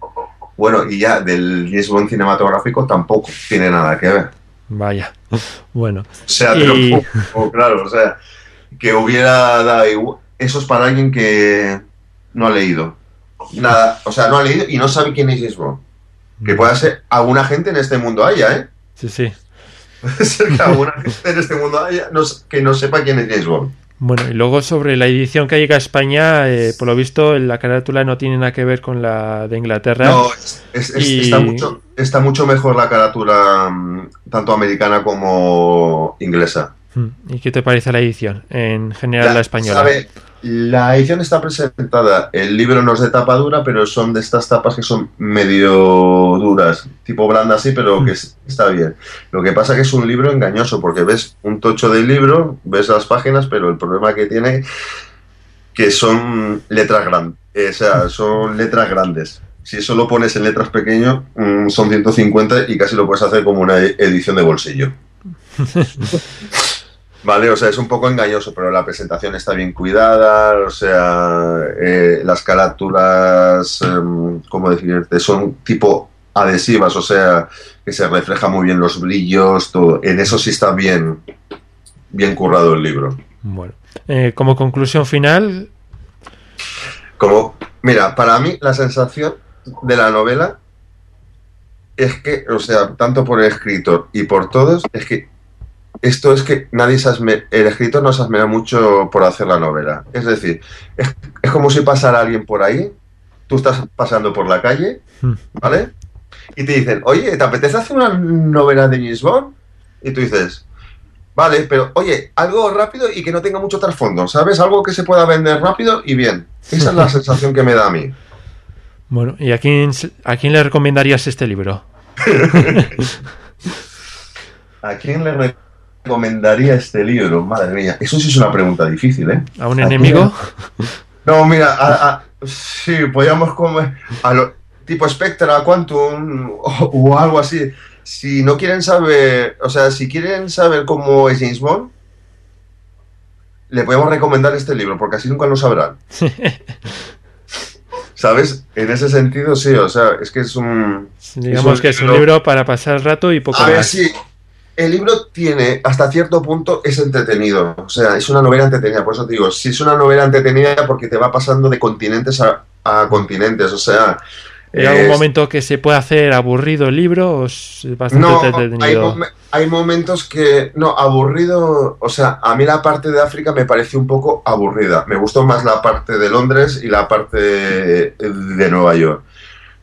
Bueno, y ya del Bond cinematográfico tampoco tiene nada que ver. Vaya. Bueno, O sea, pongo claro, o sea, que hubiera dado igual. Eso es para alguien que no ha leído. Nada, o sea, no ha leído y no sabe quién es James Bond. Que pueda ser alguna gente en este mundo haya, ¿eh? sí, sí. Puede ser que alguna gente en este mundo haya no que no sepa quién es James Bond. Bueno, y luego sobre la edición que llega a España, eh, por lo visto, la carátula no tiene nada que ver con la de Inglaterra. No, es- es- es- Y- está, mucho, está mucho mejor la carátula mm, tanto americana como inglesa. Mm, ¿Y qué te parece la edición? En general, Ya, la española. sabe, la edición está presentada. El libro no es de tapa dura, pero son de estas tapas que son medio duras, tipo blanda así, pero que es- está bien. Lo que pasa que es un libro engañoso, porque ves un tocho del libro, ves las páginas, pero el problema que tiene que son letras grandes, o sea, son letras grandes. Si eso lo pones en letras pequeñas, mm, son 150 y casi lo puedes hacer como una e- edición de bolsillo. Vale, o sea, es un poco engañoso, pero la presentación está bien cuidada, o sea, eh, las carátulas, em, ¿cómo decirte? Son tipo adhesivas, o sea, que se refleja muy bien los brillos, todo. En eso sí está bien, bien currado el libro. Bueno, Eh, como conclusión final, Como, mira, para mí la sensación de la novela es que, o sea, tanto por el escritor y por todos, es que esto es que nadie se esme- el escritor no se esmera mucho por hacer la novela. Es decir, es, es como si pasara alguien por ahí, tú estás pasando por la calle, Hmm. ¿vale? Y te dicen, oye, ¿te apetece hacer una novela de James Bond? Y tú dices, vale, pero oye, algo rápido y que no tenga mucho trasfondo, ¿sabes? Algo que se pueda vender rápido y bien. Esa es la sensación que me da a mí. bueno, ¿y a quién, a quién le recomendarías este libro? ¿A quién le recomendaría este libro? Madre mía, eso sí es una pregunta difícil, ¿eh? ¿A un ¿A enemigo? No, mira, a- a- sí, podríamos a lo tipo Spectra, Quantum o, o algo así. Si no quieren saber, o sea, si quieren saber cómo es James Bond, le podemos recomendar este libro, porque así nunca lo sabrán. ¿Sabes? En ese sentido, sí, o sea, es que es un... Digamos un que es un libro- libro para pasar el rato y poco A ver, más. sí. El libro tiene, hasta cierto punto, es entretenido. O sea, es una novela entretenida. Por eso te digo, si es una novela entretenida porque te va pasando de continentes a, a continentes. O sea. ¿Hay algún es- momento que se pueda hacer aburrido el libro o es bastante No, hay, entretenido? momen- hay momentos que. No, aburrido. O sea, a mí la parte de África me pareció un poco aburrida. Me gustó más la parte de Londres y la parte de Nueva York.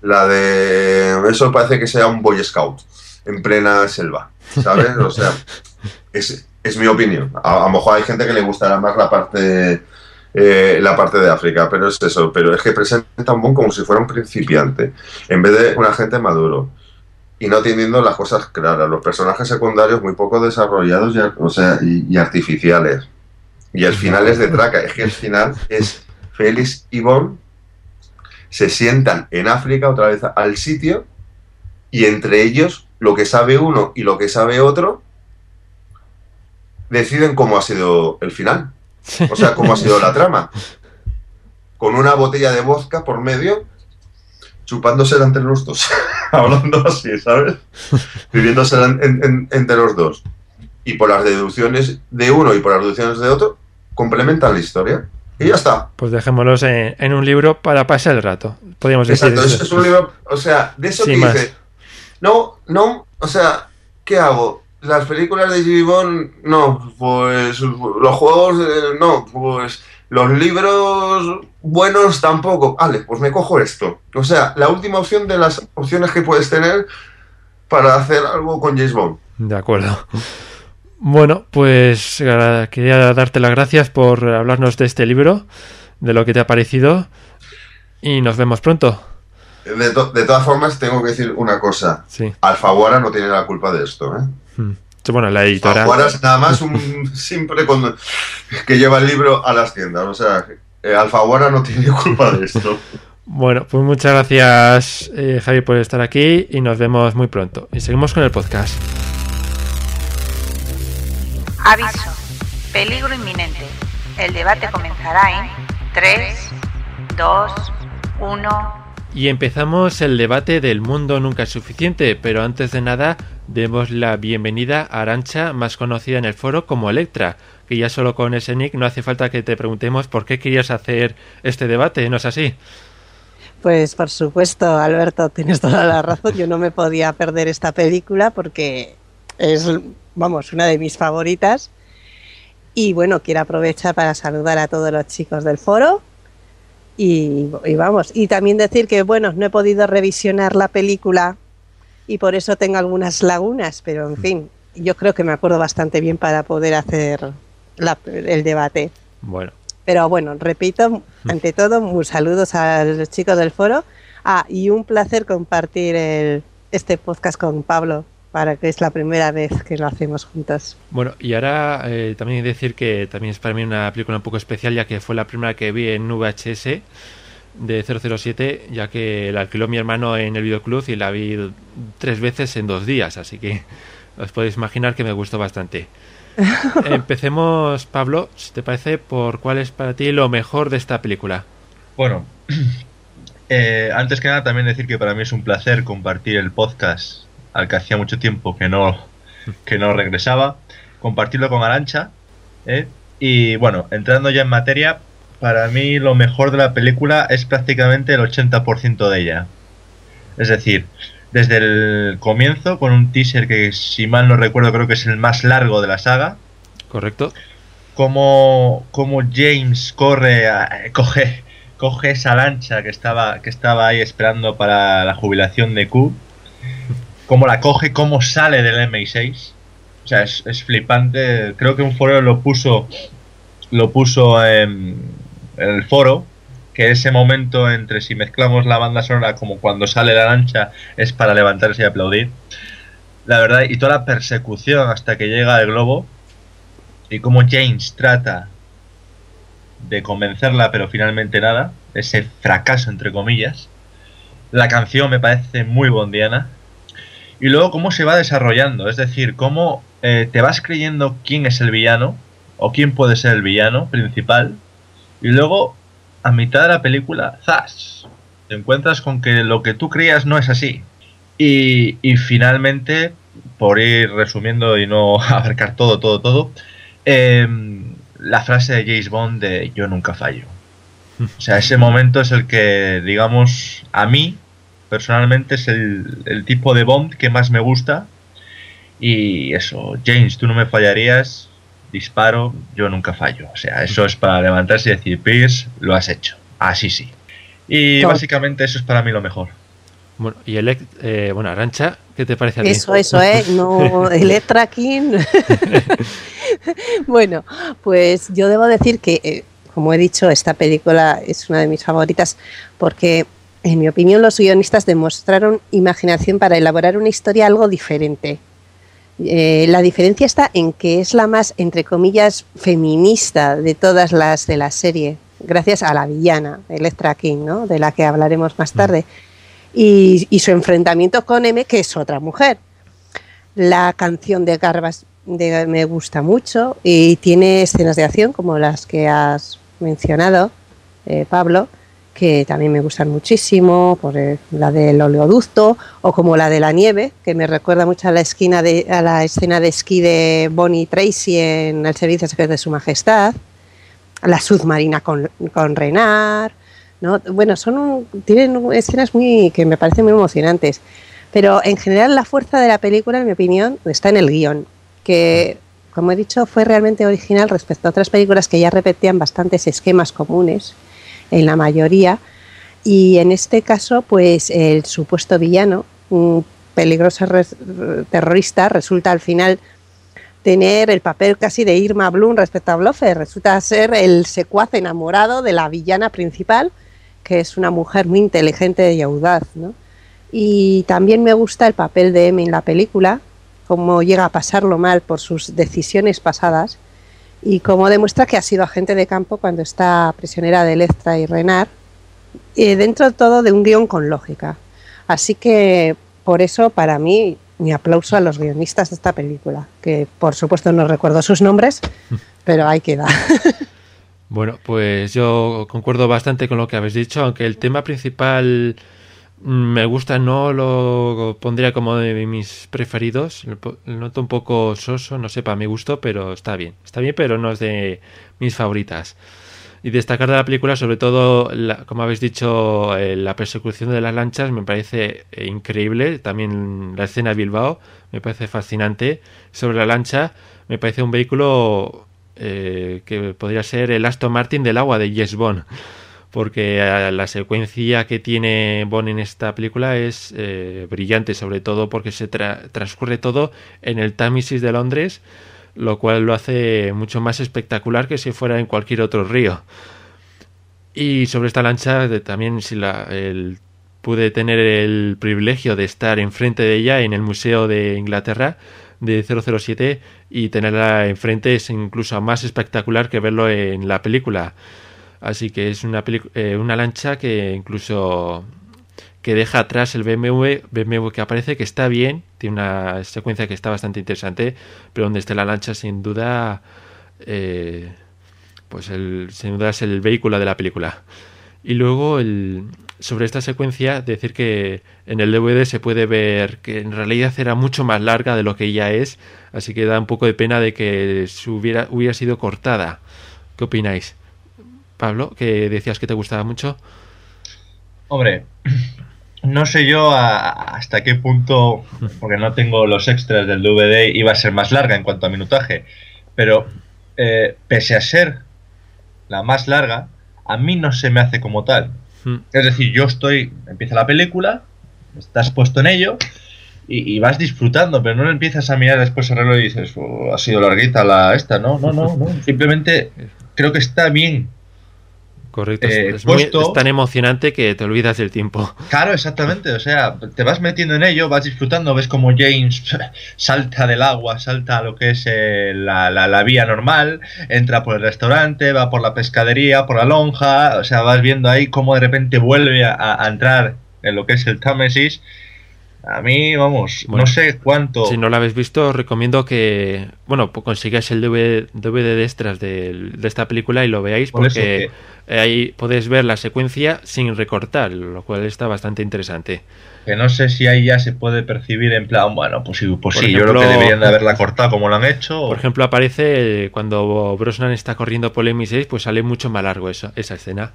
La de. Eso parece que sea un Boy Scout en plena selva. ¿Sabes? O sea, es, es mi opinión. A, lo mejor hay gente que le gustará más la parte. eh, la parte de África, pero es eso, pero es que presenta un Bond como si fuera un principiante, en vez de un agente maduro y no teniendo las cosas claras. Los personajes secundarios muy poco desarrollados y, o sea, y, y artificiales. Y el final es de traca. Es que el final es Félix y Bond se sientan en África otra vez al sitio y entre ellos lo que sabe uno y lo que sabe otro deciden cómo ha sido el final. O sea, cómo ha sido la trama. Con una botella de vodka por medio chupándosela entre los dos, hablando así, ¿sabes? Viviéndosela en- en- en- entre los dos. Y por las deducciones de uno y por las deducciones de otro, complementan la historia. Y ya está. Pues dejémoslos en, en un libro para pasar el rato. Podríamos decir Exacto, es, eso. es un libro, o sea, de eso Sin que dice, no, no, o sea, ¿qué hago? Las películas de Jimmy Bond, no, pues los juegos, eh, no, pues los libros buenos tampoco. Vale, pues me cojo esto. O sea, la última opción de las opciones que puedes tener para hacer algo con James Bond. De acuerdo. Bueno, pues quería darte las gracias por hablarnos de este libro, de lo que te ha parecido y nos vemos pronto. De, to- de todas formas, tengo que decir una cosa. Sí. Alfaguara no tiene la culpa de esto, ¿eh? Mm. Bueno, la editora. Alfaguara es nada más un simple con- que lleva el libro a las tiendas. O sea, eh, Alfaguara no tiene culpa de esto. Bueno, pues muchas gracias, eh, Javi, por estar aquí y nos vemos muy pronto. Y seguimos con el podcast. Aviso. Peligro inminente. El debate comenzará en 3, 2, 1. Y empezamos el debate del mundo nunca es suficiente, pero antes de nada demos la bienvenida a Arancha, más conocida en el foro como Electra, que ya solo con ese nick no hace falta que te preguntemos por qué querías hacer este debate, ¿no es así? Pues por supuesto, Alberto, tienes toda la razón. Yo no me podía perder esta película porque es, vamos, una de mis favoritas. Y bueno, quiero aprovechar para saludar a todos los chicos del foro. Y, y vamos, y también decir que, bueno, no he podido revisionar la película y por eso tengo algunas lagunas, pero en fin, yo creo que me acuerdo bastante bien para poder hacer la- el debate. Bueno, Pero bueno, repito, ante todo, un saludos a los chicos del foro. Ah, y un placer compartir el- este podcast con Pablo, para que es la primera vez que lo hacemos juntos. bueno, y ahora eh, también decir que también es para mí una película un poco especial, ya que fue la primera que vi en VHS de 007, ya que la alquiló mi hermano en el videoclub y la vi tres veces en dos días, así que os podéis imaginar que me gustó bastante. Empecemos, Pablo, si te parece, por cuál es para ti lo mejor de esta película. Bueno, eh, antes que nada también decir que para mí es un placer compartir el podcast al que hacía mucho tiempo que no, que no regresaba, compartirlo con Arancha. ¿eh? Y bueno, entrando ya en materia, para mí lo mejor de la película es prácticamente el 80% de ella. Es decir, desde el comienzo, con un teaser que si mal no recuerdo creo que es el más largo de la saga, ¿Correcto? como, como James corre, a- coge, coge esa lancha que estaba, que estaba ahí esperando para la jubilación de Q, cómo la coge, cómo sale del MI6. O sea, es, flipante. Creo que un foro lo puso, lo puso en, en el foro, que ese momento entre si mezclamos la banda sonora como cuando sale la lancha es para levantarse y aplaudir. La verdad, y toda la persecución hasta que llega el globo, y cómo James trata de convencerla, pero finalmente nada, ese fracaso entre comillas. La canción me parece muy bondiana. Y luego cómo se va desarrollando, es decir, cómo eh, te vas creyendo quién es el villano, o quién puede ser el villano principal, y luego a mitad de la película, ¡zas! Te encuentras con que lo que tú creías no es así. Y, y finalmente, por ir resumiendo y no abarcar todo, todo, todo, Em, la frase de James Bond de yo nunca fallo. O sea, ese momento es el que, digamos, a mí, personalmente, es el, el tipo de Bond que más me gusta. Y eso, James, tú no me fallarías, disparo, yo nunca fallo. O sea, eso es para levantarse y decir, Pierce, lo has hecho. Así sí. Y Top. básicamente eso es para mí lo mejor. Bueno, y el, eh, bueno, Arancha, ¿qué te parece a ti? Eso, eso, ¿eh? No, Electra King. bueno, pues yo debo decir que, eh, como he dicho, esta película es una de mis favoritas porque, en mi opinión, los guionistas demostraron imaginación para elaborar una historia algo diferente. Eh, la diferencia está en que es la más, entre comillas, feminista de todas las de la serie, gracias a la villana, Electra King, ¿no? de la que hablaremos más tarde, y, y su enfrentamiento con M, que es otra mujer. La canción de Garbas de- me gusta mucho y tiene escenas de acción como las que has mencionado, eh, Pablo, que también me gustan muchísimo, por la del oleoducto o como la de la nieve, que me recuerda mucho a la, esquina de, la escena de esquí de Bonnie Tracy en El Servicio Secreto de Su Majestad, la submarina con, con Renard, ¿no? Bueno, son tienen escenas muy que me parecen muy emocionantes. Pero en general la fuerza de la película, en mi opinión, está en el guion, que, como he dicho, fue realmente original respecto a otras películas que ya repetían bastantes esquemas comunes, en la mayoría. Y en este caso, pues el supuesto villano, un peligroso terrorista, resulta al final tener el papel casi de Irma Bloom respecto a Blofeld. Resulta ser el secuaz enamorado de la villana principal, que es una mujer muy inteligente y audaz. Y también me gusta el papel de Emmy en la película, cómo llega a pasarlo mal por sus decisiones pasadas y cómo demuestra que ha sido agente de campo cuando está prisionera de Electra y Renard, y dentro de todo de un guion con lógica. Así que por eso para mí mi aplauso a los guionistas de esta película, que por supuesto no recuerdo sus nombres, pero ahí queda. Bueno, pues yo concuerdo bastante con lo que habéis dicho, aunque el tema principal me gusta, no lo pondría como de mis preferidos. Lo noto un poco soso, no sé, para mi gusto, pero está bien. Está bien, pero no es de mis favoritas. Y destacar de la película, sobre todo, como habéis dicho, eh, la persecución de las lanchas me parece eh, increíble. También la escena de Bilbao me parece fascinante. Sobre la lancha, me parece un vehículo eh, que podría ser el Aston Martin del agua de Yes Bond. Porque eh, la secuencia que tiene Bond en esta película es eh, brillante, sobre todo porque se transcurre todo en el Támesis de Londres, lo cual lo hace mucho más espectacular que si fuera en cualquier otro río. Y sobre esta lancha, también si la, pude tener el privilegio de estar enfrente de ella en el Museo de Inglaterra, de 007 y tenerla enfrente es incluso más espectacular que verlo en la película. Así que es una, eh, una lancha que incluso que deja atrás el BMW, BMW que aparece, que está bien, tiene una secuencia que está bastante interesante, pero donde esté la lancha sin duda, eh, pues el, sin duda es el vehículo de la película. Y luego el, sobre esta secuencia, decir que en el DVD se puede ver que en realidad era mucho más larga de lo que ya es, así que da un poco de pena de que hubiera, hubiera sido cortada. ¿Qué opináis? Pablo, que decías que te gustaba mucho. Hombre, no sé yo hasta qué punto, porque no tengo los extras del DVD, iba a ser más larga en cuanto a minutaje, pero eh, pese a ser la más larga, a mí no se me hace como tal. Hmm. Es decir, yo estoy, empieza la película, estás puesto en ello y, vas disfrutando, pero no empiezas a mirar después el reloj y dices, oh, ha sido larguita la esta, no, no, no, no. simplemente creo que está bien Correcto, eh, es, tan emocionante que te olvidas del tiempo. Claro, exactamente, o sea, te vas metiendo en ello, vas disfrutando, ves como James salta del agua, salta a lo que es eh, la, la, vía normal, entra por el restaurante, va por la pescadería, por la lonja, o sea, vas viendo ahí cómo de repente vuelve a, a entrar en lo que es el Támesis a mí, vamos, no sé cuánto. Si no lo habéis visto, os recomiendo que, bueno, pues consigáis el DVD, de extras de, esta película y lo veáis porque ahí podéis ver la secuencia sin recortar, lo cual está bastante interesante. Que no sé si ahí ya se puede percibir en plan, bueno, pues, pues sí, yo creo que deberían de haberla cortado como lo han hecho. Por ejemplo, aparece cuando Brosnan está corriendo por el M6, pues sale mucho más largo esa, esa escena.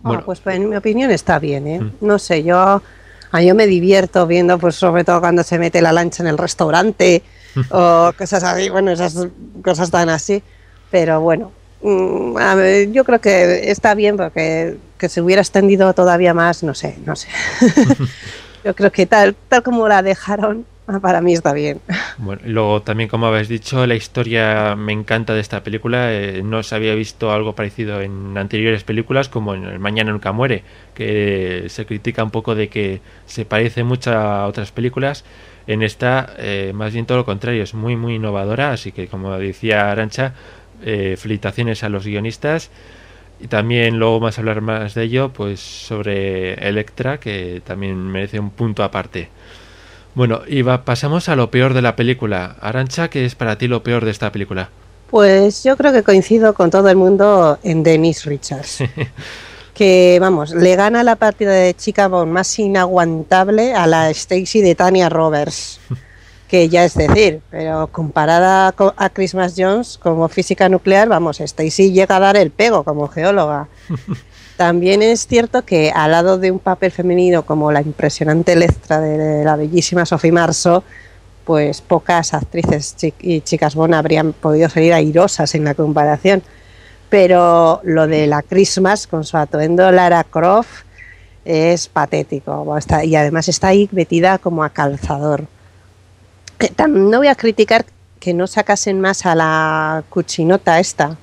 Bueno, pues en mi opinión está bien, ¿eh? Mm. No sé, yo Ah, yo me divierto viendo, pues sobre todo cuando se mete la lancha en el restaurante o cosas así, bueno, esas cosas tan así. Pero bueno, mm, yo creo que está bien porque que se hubiera extendido todavía más, no sé, no sé. yo creo que tal, tal como la dejaron, para mí está bien. Bueno, luego también, como habéis dicho, la historia me encanta de esta película. Eh, no se había visto algo parecido en anteriores películas, como en El Mañana Nunca Muere, que se critica un poco de que se parece mucho a otras películas. En esta, eh, más bien todo lo contrario, es muy, muy innovadora. Así que, como decía Arancha, eh, felicitaciones a los guionistas. Y también luego más hablar más de ello, pues sobre Electra, que también merece un punto aparte. Bueno, y pasamos a lo peor de la película. Arancha, ¿qué es para ti lo peor de esta película? Pues yo creo que coincido con todo el mundo en Denise Richards. que, vamos, le gana la partida de chica más inaguantable a la Stacy de Tania Roberts. que ya es decir, pero comparada a Christmas Jones como física nuclear, vamos, Stacy llega a dar el pego como geóloga. También es cierto que al lado de un papel femenino como la impresionante Electra de la bellísima Sophie Marceau, pues pocas actrices y chicas buenas habrían podido salir airosas en la comparación. Pero lo de la Christmas con su atuendo Lara Croft es patético. Y además está ahí metida como a calzador. No voy a criticar que no sacasen más a la cuchinota esta.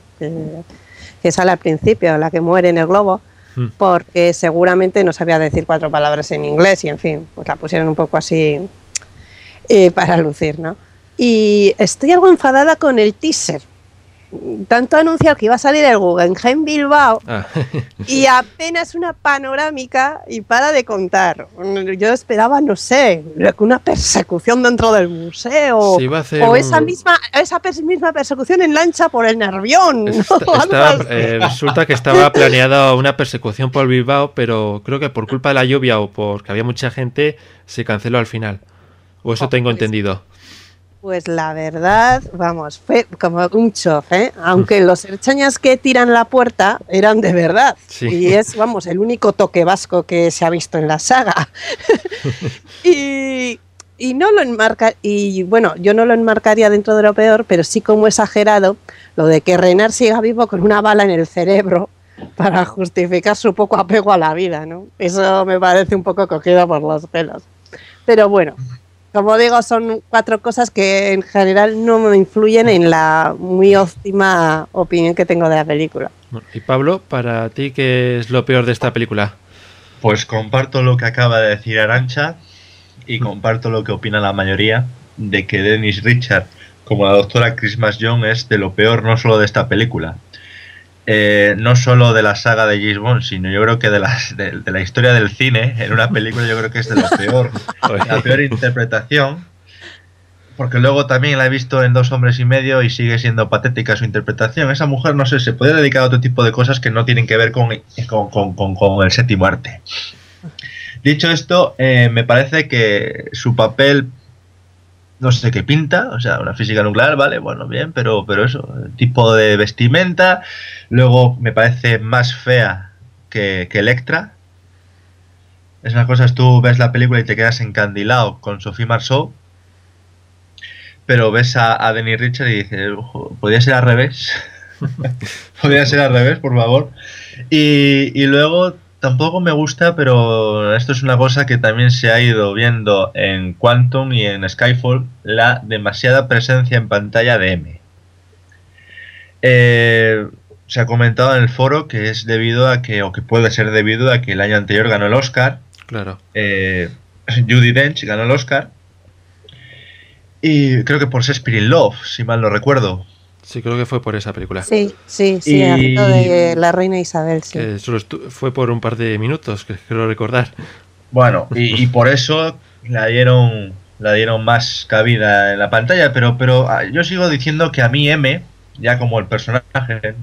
que sale al principio, la que muere en el globo, Mm. porque seguramente no sabía decir cuatro palabras en inglés y en fin, pues la pusieron un poco así eh, para lucir, ¿no? Y estoy algo enfadada con el teaser. Tanto anunciado que iba a salir el Guggenheim Bilbao Ah, y apenas una panorámica y para de contar. Yo esperaba, no sé, una persecución dentro del museo. Se iba a hacer o un- esa misma, esa misma persecución en lancha por el Nervión. eh, resulta que estaba planeada una persecución por Bilbao, pero creo que por culpa de la lluvia o porque había mucha gente, se canceló al final. O eso Oh, tengo pues- entendido. Pues la verdad, vamos, fue como un chof, ¿eh? Aunque los erchañas que tiran la puerta eran de verdad. Sí. Y es, vamos, el único toque vasco que se ha visto en la saga. y, y no lo enmarca, y bueno, yo no lo enmarcaría dentro de lo peor, pero sí como exagerado lo de que Renard siga vivo con una bala en el cerebro para justificar su poco apego a la vida, ¿no? Eso me parece un poco cogido por los pelos. Pero bueno, como digo, son cuatro cosas que en general no me influyen en la muy óptima opinión que tengo de la película. Y Pablo, para ti, ¿qué es lo peor de esta película? Pues comparto lo que acaba de decir Arancha y comparto lo que opina la mayoría de que Dennis Richard como la doctora Christmas Young es de lo peor no solo de esta película, eh, no solo de la saga de James Bond, sino yo creo que de, las, de, de la historia del cine en una película yo creo que es de lo peor, la peor interpretación, porque luego también la he visto en Dos Hombres y Medio y sigue siendo patética su interpretación. Esa mujer, no sé, se puede dedicar a otro tipo de cosas que no tienen que ver con, con, con, con, con el séptimo arte. Dicho esto, eh, me parece que su papel no sé qué pinta, o sea, una física nuclear, vale, bueno, bien, pero, pero eso, el tipo de vestimenta, luego me parece más fea que, que Electra. Es una cosa, tú ves la película y te quedas encandilado con Sophie Marceau, pero ves a, a Denis Richard y dices, "Ojo, podría ser al revés. podría ser al revés, por favor. Y, y luego tampoco me gusta, pero esto es una cosa que también se ha ido viendo en Quantum y en Skyfall, la demasiada presencia en pantalla de M. Eh, se ha comentado en el foro que es debido a que, o que puede ser debido a que el año anterior ganó el Oscar, Claro. eh, Judy Dench ganó el Oscar, y creo que por Shakespeare in Love, si mal no recuerdo. Sí, creo que fue por esa película. Sí, sí, sí, Y- de la reina Isabel, sí. Que solo fue por un par de minutos, que creo recordar. Bueno, y, y por eso la dieron, la dieron más cabida en la pantalla, pero, pero ah, yo sigo diciendo que a mí M, ya como el personaje,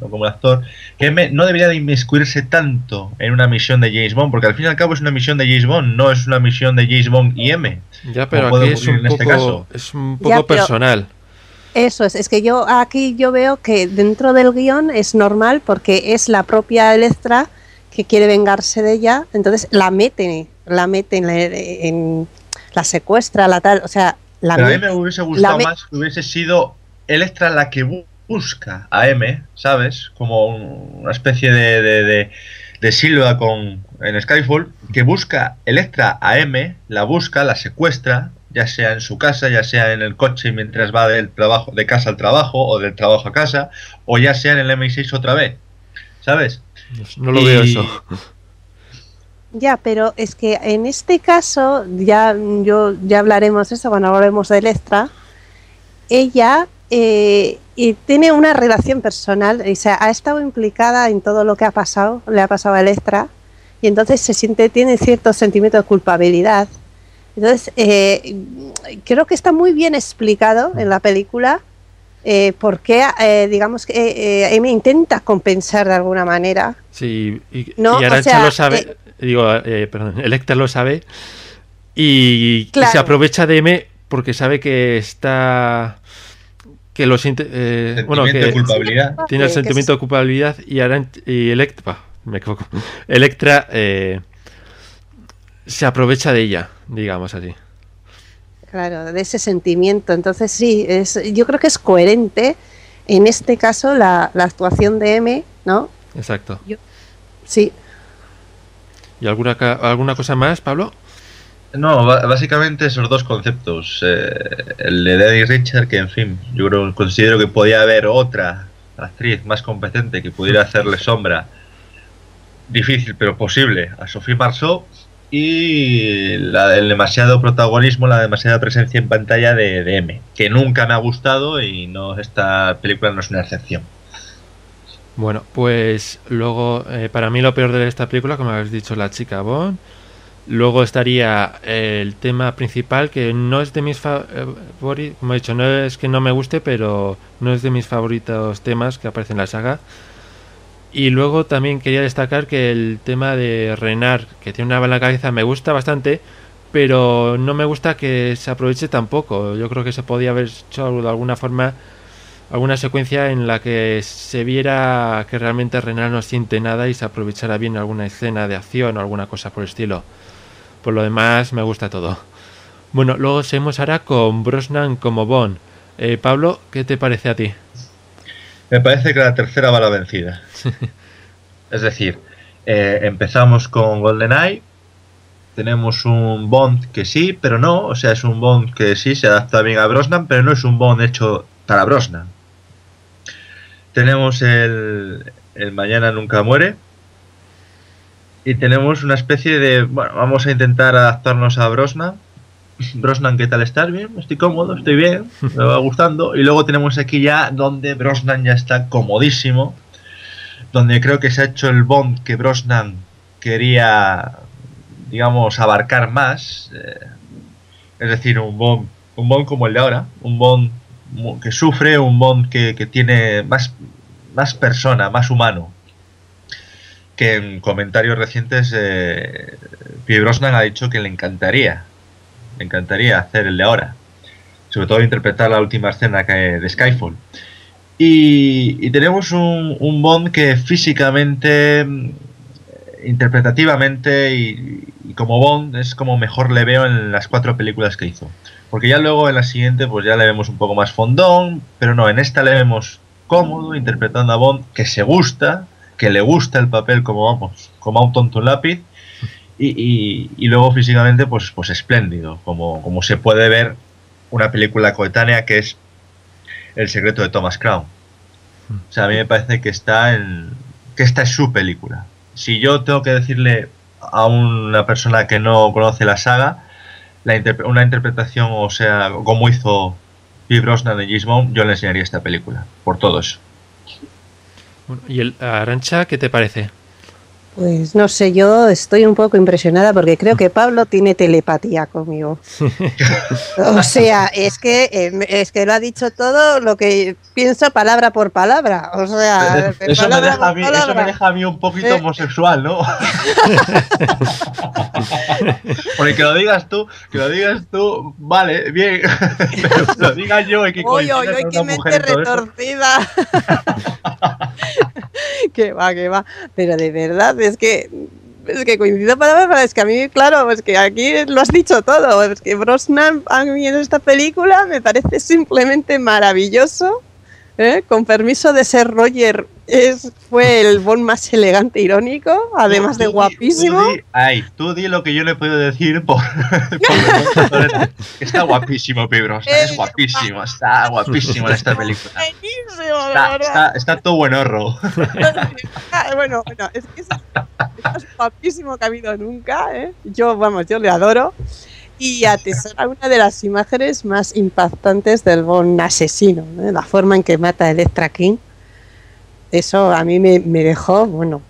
o como el actor, que M no debería de inmiscuirse tanto en una misión de James Bond, porque al fin y al cabo es una misión de James Bond, no es una misión de James Bond y M. Ya, pero aquí es ocurrir un en este poco, caso. es un Ya, poco pero- personal. Eso es, es que yo aquí yo veo que dentro del guion es normal porque es la propia Electra que quiere vengarse de ella, entonces la mete, la mete en la, en- la secuestra, la tal, o sea, la Pero a mí me hubiese gustado más que hubiese sido Electra la que bu- busca a M, ¿sabes? Como un- una especie de, de, de, de Silva con, en Skyfall, que busca Electra a M, la busca, la secuestra, ya sea en su casa, ya sea en el coche mientras va del trabajo, de casa al trabajo o del trabajo a casa, o ya sea en el M6 otra vez, ¿sabes? No lo Y- veo eso. Ya, pero es que en este caso, ya, yo, ya hablaremos de eso cuando hablemos de Electra, ella eh, y tiene una relación personal, o sea, ha estado implicada en todo lo que ha pasado, le ha pasado a Electra, y entonces se siente, tiene cierto sentimiento de culpabilidad. Entonces, eh, creo que está muy bien explicado en la película eh, por qué, eh, digamos, que eh, Amy intenta compensar de alguna manera. Sí, y, No, y o Arancha sea, lo sabe, digo, eh, perdón, Electra lo sabe y, se aprovecha de M porque sabe que está que lo siente, eh, bueno, Sentimiento que de culpabilidad. tiene el sentimiento de culpabilidad y Arancha y Electra, me equivoco, Electra eh, se aprovecha de ella, digamos así. Claro, de ese sentimiento. Entonces sí, es, yo creo que es coherente en este caso la, la actuación de M, ¿no? Exacto. Sí, ¿Y alguna ca- alguna cosa más, Pablo? No, básicamente esos dos conceptos. eh, el de Dennis Richard, que en fin, yo creo, considero que podía haber otra actriz más competente que pudiera hacerle sombra, difícil pero posible, a Sophie Marceau y la, el demasiado protagonismo, la demasiada presencia en pantalla de, de M, que nunca me ha gustado y no esta película no es una excepción. Bueno, pues luego, eh, para mí lo peor de esta película, como habéis dicho, la chica Bond. Luego estaría el tema principal, que no es de mis favoritos, como he dicho, no es que no me guste, pero no es de mis favoritos temas que aparecen en la saga. Y luego también quería destacar que el tema de Renard, que tiene una bala cabeza, me gusta bastante, pero no me gusta que se aproveche tampoco. Yo creo que se podía haber hecho de alguna forma alguna secuencia en la que se viera que realmente Renard no siente nada y se aprovechara bien alguna escena de acción o alguna cosa por el estilo. Por lo demás, me gusta todo. Bueno, luego seguimos ahora con Brosnan como Bond. Eh, Pablo, ¿qué te parece a ti? Me parece que la tercera va la vencida. es decir, eh, empezamos con GoldenEye, tenemos un Bond que sí, pero no, o sea, es un Bond que sí se adapta bien a Brosnan, pero no es un Bond hecho para Brosnan. Tenemos el, el Mañana Nunca Muere, y tenemos una especie de, bueno, vamos a intentar adaptarnos a Brosnan. Brosnan, ¿qué tal estás? Bien, estoy cómodo, estoy bien, me va gustando. Y luego tenemos aquí ya donde Brosnan ya está comodísimo, donde creo que se ha hecho el Bond que Brosnan quería, digamos, abarcar más. Eh, es decir, un Bond, un Bond como el de ahora, un Bond que sufre, un Bond que, que tiene más, más persona, más humano que en comentarios recientes eh, Brosnan ha dicho que le encantaría, le encantaría hacer el de ahora, sobre todo interpretar la última escena de Skyfall. Y, tenemos un, Bond que físicamente, interpretativamente y, y, como Bond es como mejor le veo en las cuatro películas que hizo. Porque ya luego en la siguiente pues ya le vemos un poco más fondón, pero no, en esta le vemos cómodo interpretando a Bond que se gusta, que le gusta el papel como vamos, como a un tonto lápiz y, y, y, luego físicamente pues, pues espléndido, como, como se puede ver una película coetánea que es El secreto de Thomas Crown. O sea, a mí me parece que está en que esta es su película. Si yo tengo que decirle a una persona que no conoce la saga la una interpretación, o sea, como hizo Steve Brosnan de James Bond, yo le enseñaría esta película, por todo eso. ¿Y el Arancha qué te parece? Pues no sé, yo estoy un poco impresionada porque creo que Pablo tiene telepatía conmigo. o sea, es que eh, es que lo ha dicho todo lo que pienso palabra por palabra. O sea, eso, palabra me, deja a mí, eso me deja a mí un poquito eh. homosexual, ¿no? porque que lo digas tú, que lo digas tú, vale, bien. Pero que lo diga yo hay que Uy, uy, uy, qué mente retorcida. que va, que va. Pero de verdad, es que es que coincido palabra, es que a mí, claro, es que aquí lo has dicho todo, es que Brosnan a mí en esta película me parece simplemente maravilloso, ¿eh? con permiso de ser Roger, es, fue el Bond más elegante irónico, además de guapísimo. Tú di, ay, tú di lo que yo le puedo decir por, por está guapísimo, Pibros, es guapísimo, está guapísimo en esta película. Está, está, está todo buen horro. bueno, bueno, es que es, es guapísimo que ha habido nunca, ¿eh? Yo, vamos, yo le adoro y atesora una de las imágenes más impactantes del Bond asesino, ¿eh? la forma en que mata a Electra King. Eso a mí me, me dejó, bueno,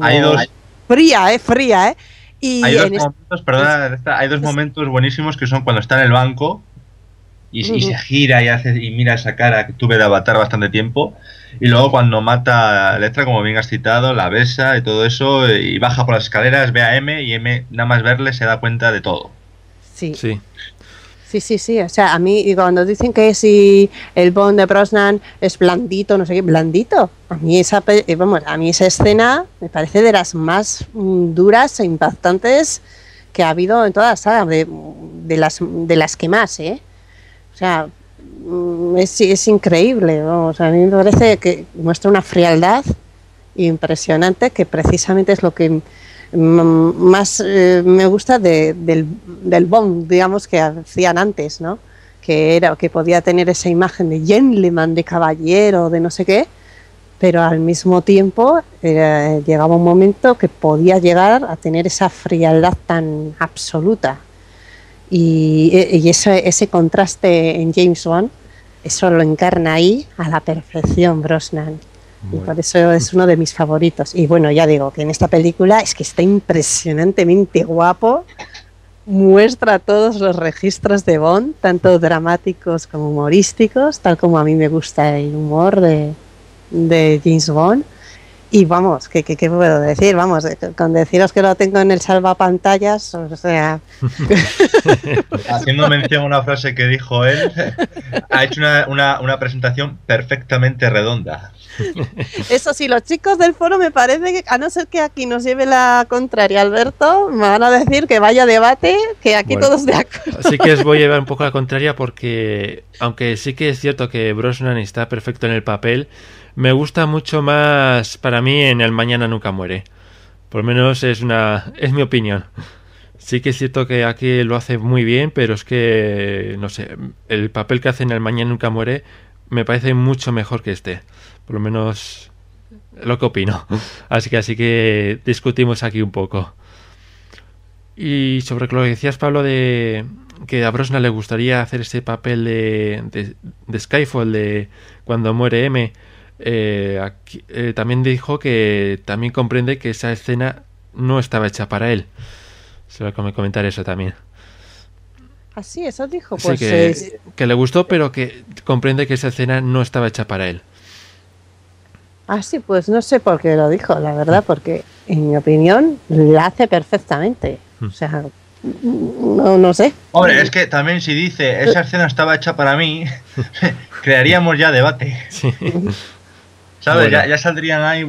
hay dos, fría, ¿eh? Fría, ¿eh? Y hay dos, momentos, perdona, hay dos momentos buenísimos que son cuando está en el banco y, uh -huh. y, se gira y hace y mira esa cara que tuve de avatar bastante tiempo y luego cuando mata a Electra como bien has citado la besa y todo eso y baja por las escaleras ve a M y M nada más verle se da cuenta de todo sí sí Sí, sí, sí. O sea, a mí cuando dicen que si el Bond de Brosnan es blandito, no sé qué, blandito. A mí esa, vamos, a mí esa escena me parece de las más duras e impactantes que ha habido en toda la saga, de, de las, de las que más, ¿eh? O sea, es, es increíble. Vamos, a mí me parece que muestra una frialdad impresionante que precisamente es lo que más eh, me gusta de, del, del Bond, digamos, que hacían antes, ¿no? Que, era, que podía tener esa imagen de gentleman, de caballero, de no sé qué, pero al mismo tiempo eh, llegaba un momento que podía llegar a tener esa frialdad tan absoluta. Y, y ese, ese contraste en James Bond, eso lo encarna ahí a la perfección Brosnan. Y por eso es uno de mis favoritos. Y bueno, ya digo que en esta película es que está impresionantemente guapo. Muestra todos los registros de Bond, tanto dramáticos como humorísticos, tal como a mí me gusta el humor de, de James Bond. Y vamos, ¿qué, qué, qué puedo decir? Vamos, eh, con deciros que lo tengo en el salvapantallas, o sea... Haciendo mención a una frase que dijo él, ha hecho una, una, una presentación perfectamente redonda. Eso sí, los chicos del foro me parece que, a no ser que aquí nos lleve la contraria Alberto, me van a decir que vaya debate, que aquí Bueno. todos de acuerdo. Sí que os voy a llevar un poco a la contraria porque, aunque sí que es cierto que Brosnan está perfecto en el papel, me gusta mucho más para mí en El Mañana Nunca Muere. Por lo menos es una es mi opinión. Sí que es cierto que aquí lo hace muy bien, pero es que, no sé, el papel que hace en El Mañana Nunca Muere me parece mucho mejor que este. Por lo menos lo que opino. Así que así que discutimos aquí un poco. Y sobre lo que decías, Pablo, de que a Brosnan le gustaría hacer ese papel de, de, de Skyfall, de cuando muere M, eh, aquí- eh, también dijo que también comprende que esa escena no estaba hecha para él. Se lo come comentar eso también. Así, eso dijo. Sí, Pues que, eh, que le gustó, pero que comprende que esa escena no estaba hecha para él. Ah, sí, pues no sé por qué lo dijo, la verdad, porque en mi opinión la hace perfectamente. O sea, no, no sé. Hombre, es que también si dice esa escena estaba hecha para mí, crearíamos ya debate. Sí. ¿Sabes? Bueno. Ya, ya saldrían ahí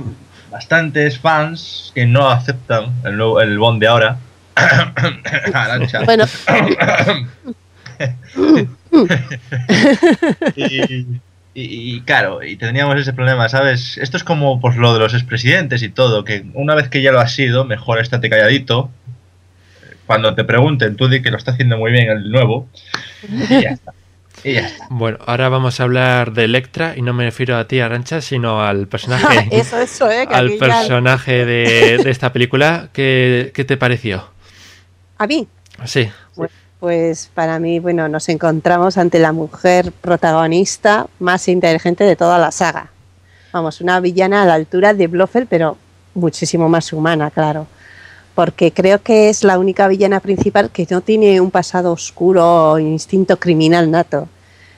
bastantes fans que no aceptan el, nuevo, el Bond de ahora. Bueno, y, y- y claro, y tendríamos ese problema, ¿sabes? Esto es como pues, lo de los expresidentes y todo, que una vez que ya lo has sido, mejor estate calladito. Cuando te pregunten, tú di que lo está haciendo muy bien el nuevo. Y ya está. Y ya está. Bueno, ahora vamos a hablar de Electra, y no me refiero a ti, Arancha, sino al personaje. eso, eso, ¿eh? Que al ya- personaje de, de esta película. ¿Qué, qué te pareció? A mí, Sí, pues para mí, bueno, nos encontramos ante la mujer protagonista más inteligente de toda la saga. Vamos, una villana a la altura de Blofeld, pero muchísimo más humana, claro. Porque creo que es la única villana principal que no tiene un pasado oscuro o instinto criminal nato.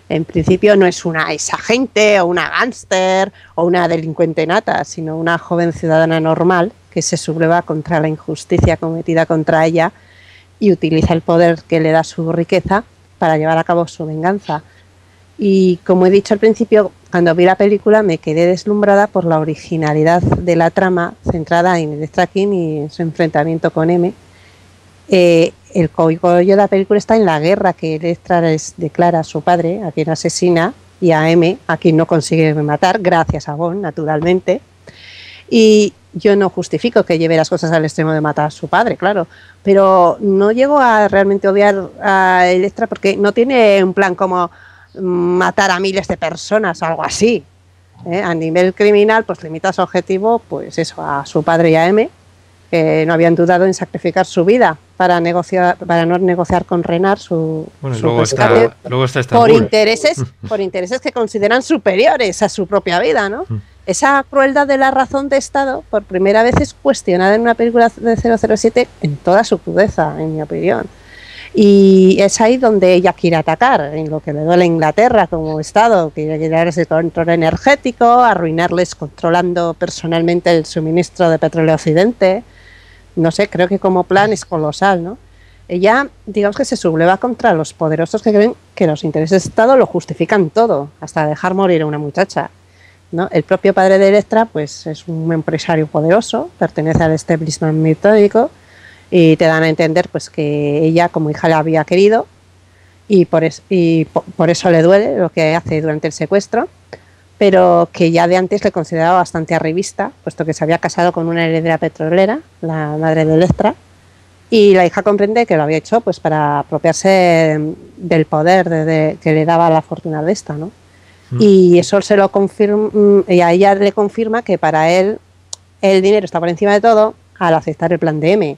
En principio no es una exagente o una gángster o una delincuente nata, sino una joven ciudadana normal que se subleva contra la injusticia cometida contra ella y utiliza el poder que le da su riqueza para llevar a cabo su venganza. Y como he dicho al principio, cuando vi la película me quedé deslumbrada por la originalidad de la trama centrada en Electra King y en su enfrentamiento con M. Eh, el código de la película está en la guerra que Electra les declara a su padre, a quien asesina, y a M, a quien no consigue matar, gracias a Bond, naturalmente. Y yo no justifico que lleve las cosas al extremo de matar a su padre, claro, pero no llego a realmente odiar a Electra porque no tiene un plan como matar a miles de personas o algo así. ¿eh? A nivel criminal, pues limita su objetivo, pues eso, a su padre y a M, que no habían dudado en sacrificar su vida para negociar, para no negociar con Renar su, bueno, su luego está, luego está por intereses, por intereses que consideran superiores a su propia vida, ¿no? Mm. Esa crueldad de la razón de Estado, por primera vez es cuestionada en una película de 007 en toda su crudeza, en mi opinión. Y es ahí donde ella quiere atacar, en lo que le duele a Inglaterra como Estado, quiere quitar ese control energético, arruinarles controlando personalmente el suministro de petróleo Occidente. No sé, creo que como plan es colosal, ¿no? Ella, digamos que se subleva contra los poderosos que creen que los intereses de Estado lo justifican todo, hasta dejar morir a una muchacha. ¿no? El propio padre de Electra pues, es un empresario poderoso, pertenece al establishment metódico y te dan a entender pues, que ella como hija la había querido y, por, es- y po- por eso le duele lo que hace durante el secuestro, pero que ya de antes le consideraba bastante arribista, puesto que se había casado con una heredera petrolera, la madre de Electra, y la hija comprende que lo había hecho pues para apropiarse del poder de- de- que le daba la fortuna de esta, ¿no? Mm. Y eso se lo confirma, mm, y a ella le confirma que para él el dinero está por encima de todo al aceptar el plan de M.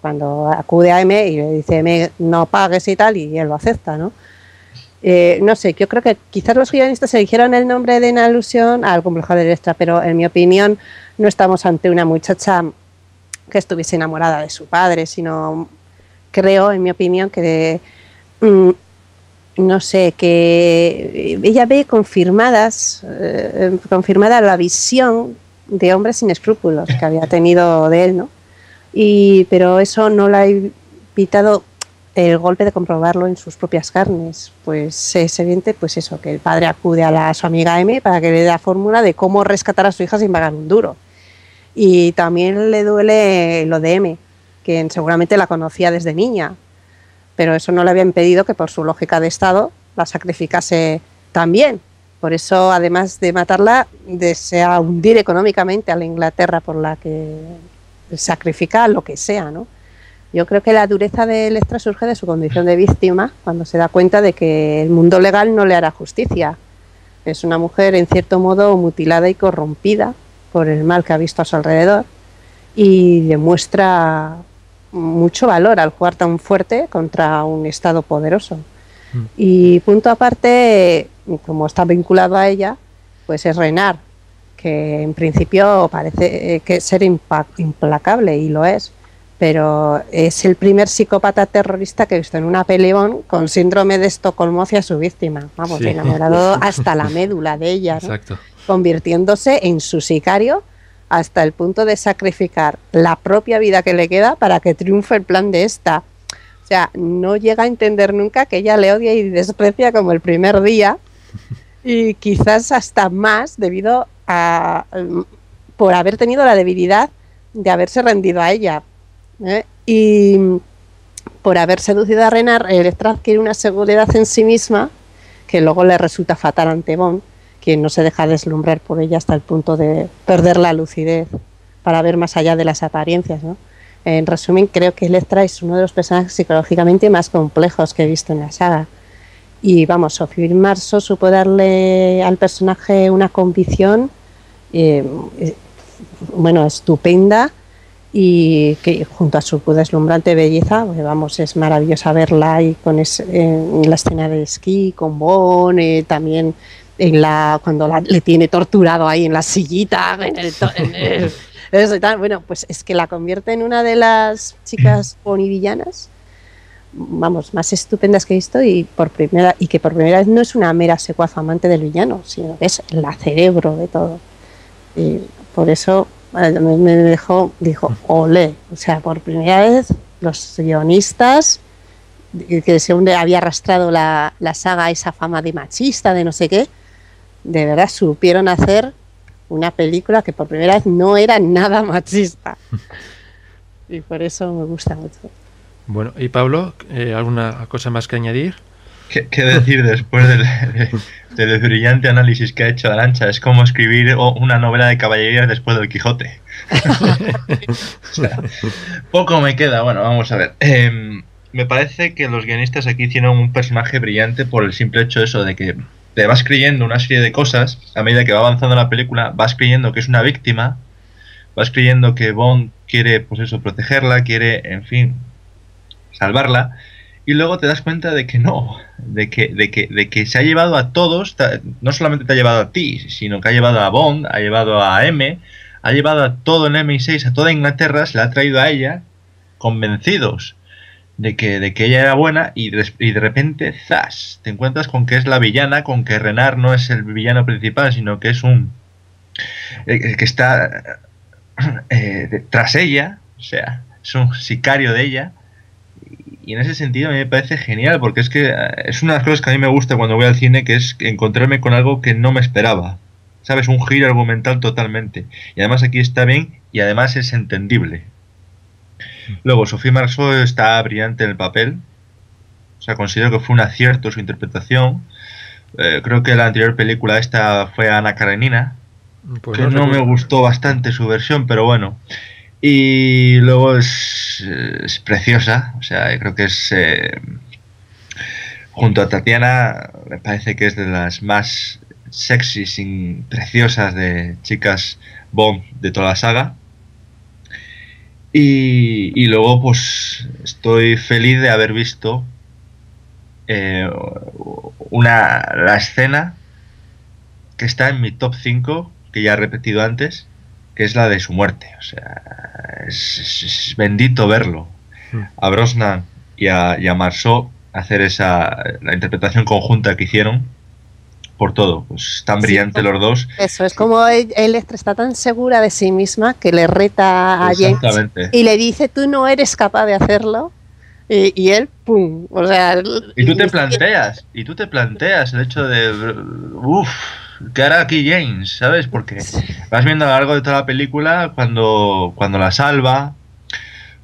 Cuando acude a M y le dice M no pagues y tal, y él lo acepta, ¿no? Eh, no sé, yo creo que quizás los guionistas eligieron el nombre de en alusión al complejo de Electra, pero en mi opinión no estamos ante una muchacha que estuviese enamorada de su padre, sino creo, en mi opinión, que mm, no sé, que ella ve confirmadas, eh, confirmada la visión de hombres sin escrúpulos que había tenido de él, ¿no? Pero eso no la ha evitado el golpe de comprobarlo en sus propias carnes. Pues es evidente, pues eso, que el padre acude a, su amiga M para que le dé la fórmula de cómo rescatar a su hija sin pagar un duro. Y también le duele lo de M, que seguramente la conocía desde niña, pero eso no le había impedido que por su lógica de Estado la sacrificase también. Por eso, además de matarla, desea hundir económicamente a la Inglaterra por la que sacrifica lo que sea, ¿no? Yo creo que la dureza de Electra surge de su condición de víctima cuando se da cuenta de que el mundo legal no le hará justicia. Es una mujer en cierto modo mutilada y corrompida por el mal que ha visto a su alrededor y demuestra mucho valor al jugar tan fuerte contra un Estado poderoso. Mm. Y punto aparte, como está vinculado a ella, pues es Renar, que en principio parece eh, que ser implacable y lo es, pero es el primer psicópata terrorista que he visto en una peleón con síndrome de Estocolmo hacia su víctima. Vamos, enamorado hasta la médula de ella, convirtiéndose en su sicario hasta el punto de sacrificar la propia vida que le queda para que triunfe el plan de esta. O sea, no llega a entender nunca que ella le odia y desprecia como el primer día y quizás hasta más debido a por haber tenido la debilidad de haberse rendido a ella. ¿eh? Y por haber seducido a Renar, Electra adquiere una seguridad en sí misma que luego le resulta fatal ante Bond quien no se deja deslumbrar por ella hasta el punto de perder la lucidez para ver más allá de las apariencias. ¿no? En resumen, creo que Electra es uno de los personajes psicológicamente más complejos que he visto en la saga. Y vamos, Sofía Marso supo darle al personaje una convicción, eh, bueno, estupenda y que junto a su deslumbrante belleza, pues vamos, es maravillosa verla ahí con en la escena de esquí, con Bon, eh, también en la cuando le tiene torturado ahí en la sillita, en el, Bueno, pues es que la convierte en una de las chicas bonivillanas, vamos, más estupendas que he visto y por primera y que por primera vez no es una mera secuaz amante del villano, sino que es la cerebro de todo. Y por eso me, dejó, dijo, ole, o sea, por primera vez los guionistas que según había arrastrado la, la saga esa fama de machista, de no sé qué, de verdad supieron hacer una película que por primera vez no era nada machista. y por eso me gusta mucho. Bueno, y Pablo, eh, ¿alguna cosa más que añadir? ¿Qué, decir después del, brillante análisis que ha hecho Arancha? Es como escribir una novela de caballería después del Quijote. poco me queda. Bueno, vamos a ver. Em, me parece que los guionistas aquí tienen un personaje brillante por el simple hecho de eso de que te vas creyendo una serie de cosas a medida que va avanzando la película, vas creyendo que es una víctima, vas creyendo que Bond quiere, pues eso, protegerla, quiere, en fin, salvarla, y luego te das cuenta de que no, de que, de que, de que se ha llevado a todos, no solamente te ha llevado a ti, sino que ha llevado a Bond, ha llevado a M, ha llevado a todo el MI6, a toda Inglaterra, se la ha traído a ella, convencidos de que, de que ella era buena y de, repente, ¡zas! Te encuentras con que es la villana, con que Renard no es el villano principal, sino que es un... Eh, que está eh, tras ella, o sea, es un sicario de ella. Y en ese sentido a mí me parece genial, porque es que eh, es una de las cosas que a mí me gusta cuando voy al cine, que es encontrarme con algo que no me esperaba. ¿Sabes? Un giro argumental totalmente. Y además aquí está bien y además es entendible. Luego, Sofía Marceau está brillante en el papel. O sea, considero que fue un acierto su interpretación. Eh, creo que la anterior película esta fue Ana Karenina. Pues que no, me gustó bastante su versión, pero bueno. Y luego es, preciosa. O sea, creo que es... Eh, junto a Tatiana, me parece que es de las más sexy, sin preciosas de chicas Bond de toda la saga. Y, y luego, pues, estoy feliz de haber visto eh, una, la escena que está en mi top 5, que ya he repetido antes, que es la de su muerte. O sea, es, es- es bendito verlo. Hmm. A Brosnan y a, y a Marceau hacer esa la interpretación conjunta que hicieron por todo. Pues tan brillante como- los dos. Eso es como Electra está tan segura de sí misma que le reta a James y le dice, tú no eres capaz de hacerlo. Y, y él, pum, o sea... Y tú te planteas, y tú te planteas el hecho de, uff, ¿qué hará aquí James? ¿Sabes? Porque vas viendo a lo largo de toda la película cuando, cuando la salva,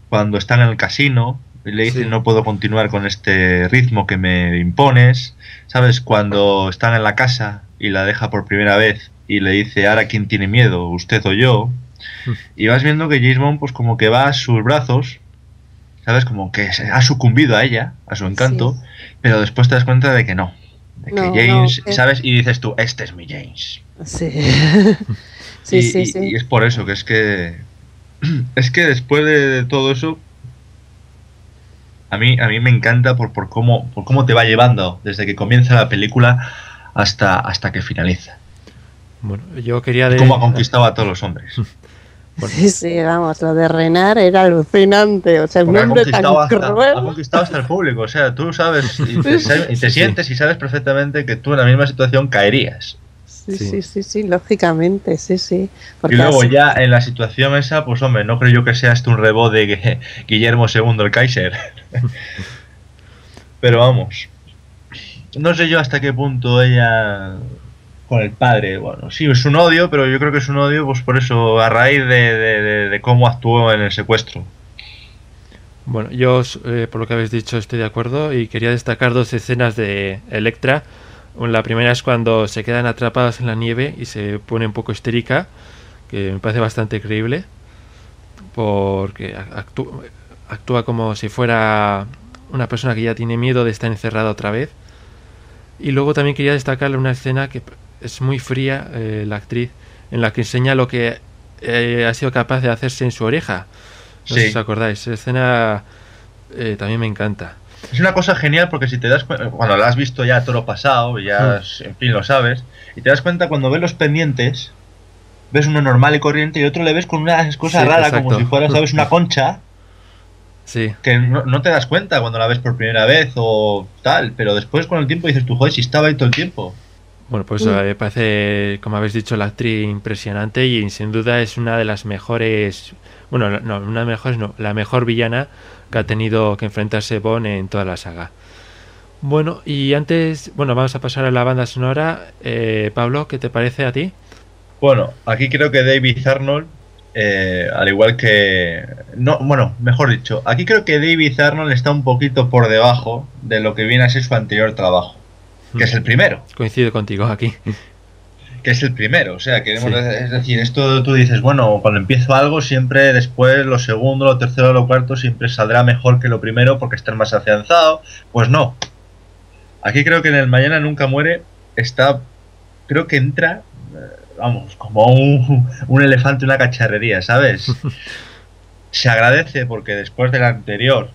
cuando está en el casino, y le dice Sí. no puedo continuar con este ritmo que me impones, ¿sabes? Cuando están en la casa y la deja por primera vez y le dice, ahora quién tiene miedo, usted o yo, y vas viendo que James Bond pues como que va a sus brazos, ¿sabes? Como que se ha sucumbido a ella, a su encanto, pero después te das cuenta de que no. De que No, James, no, que- ¿sabes? Y dices tú, este es mi James. Sí, sí, y, sí. y- sí. y es por eso que es que. Es que después de, de todo eso. A mí, a mí me encanta por, por, cómo, por cómo te va llevando desde que comienza la película hasta, hasta que finaliza. Bueno, yo quería de... cómo ha conquistado a todos los hombres. Sí, sí, vamos, lo de Renar era alucinante. O sea, el nombre tan hasta, cruel. ha conquistado hasta el público. O sea, tú sabes y te, Sí, y te sí. sientes y sabes perfectamente que tú en la misma situación caerías. Sí, Sí. sí, sí, sí, lógicamente, sí, sí. Porque Y luego así- ya en la situación esa, pues hombre, no creo yo que sea esto un rebote de Gu- Guillermo II el Kaiser. Pero vamos. No sé yo hasta qué punto ella con el padre, bueno, sí, es un odio, pero yo creo que es un odio pues por eso, a raíz de, de- cómo actuó en el secuestro. Bueno, yo eh, por lo que habéis dicho estoy de acuerdo y quería destacar dos escenas de Electra. La primera es cuando se quedan atrapados en la nieve y se pone un poco histérica, que me parece bastante creíble, porque actú- actúa como si fuera una persona que ya tiene miedo de estar encerrada otra vez. Y luego también quería destacar una escena que es muy fría, eh, la actriz, en la que enseña lo que eh, ha sido capaz de hacerse en su oreja. No sé Sí. si os acordáis, esa escena eh, también me encanta. Es una cosa genial porque si te das cuenta, cuando la has visto ya todo lo pasado, ya en fin lo sabes, y te das cuenta cuando ves los pendientes, ves uno normal y corriente y otro le ves con una cosa Sí, rara, como si fuera, ¿sabes? Una concha, Sí, que no, no te das cuenta cuando la ves por primera vez o tal, pero después con el tiempo dices tú, joder, si estaba ahí todo el tiempo. Bueno, pues Mm. eh, me parece, como habéis dicho, la actriz impresionante y sin duda es una de las mejores, bueno, no, una de las mejores, no, la mejor villana que ha tenido que enfrentarse Bond en toda la saga. Bueno, y antes, bueno, vamos a pasar a la banda sonora. Eh, Pablo, ¿qué te parece a ti? Bueno, aquí creo que David Arnold, eh, al igual que... No, bueno, mejor dicho, aquí creo que David Arnold está un poquito por debajo de lo que viene a ser su anterior trabajo, que es el primero. Coincido contigo aquí. que es el primero. O sea, queremos Sí. es decir, esto tú dices, bueno, cuando empiezo algo, siempre después lo segundo, lo tercero, lo cuarto, siempre saldrá mejor que lo primero porque estás más afianzado. Pues no. Aquí creo que en el Mañana Nunca Muere está, creo que entra, eh, vamos, como un, un elefante en una cacharrería, ¿sabes? Se agradece porque después del anterior,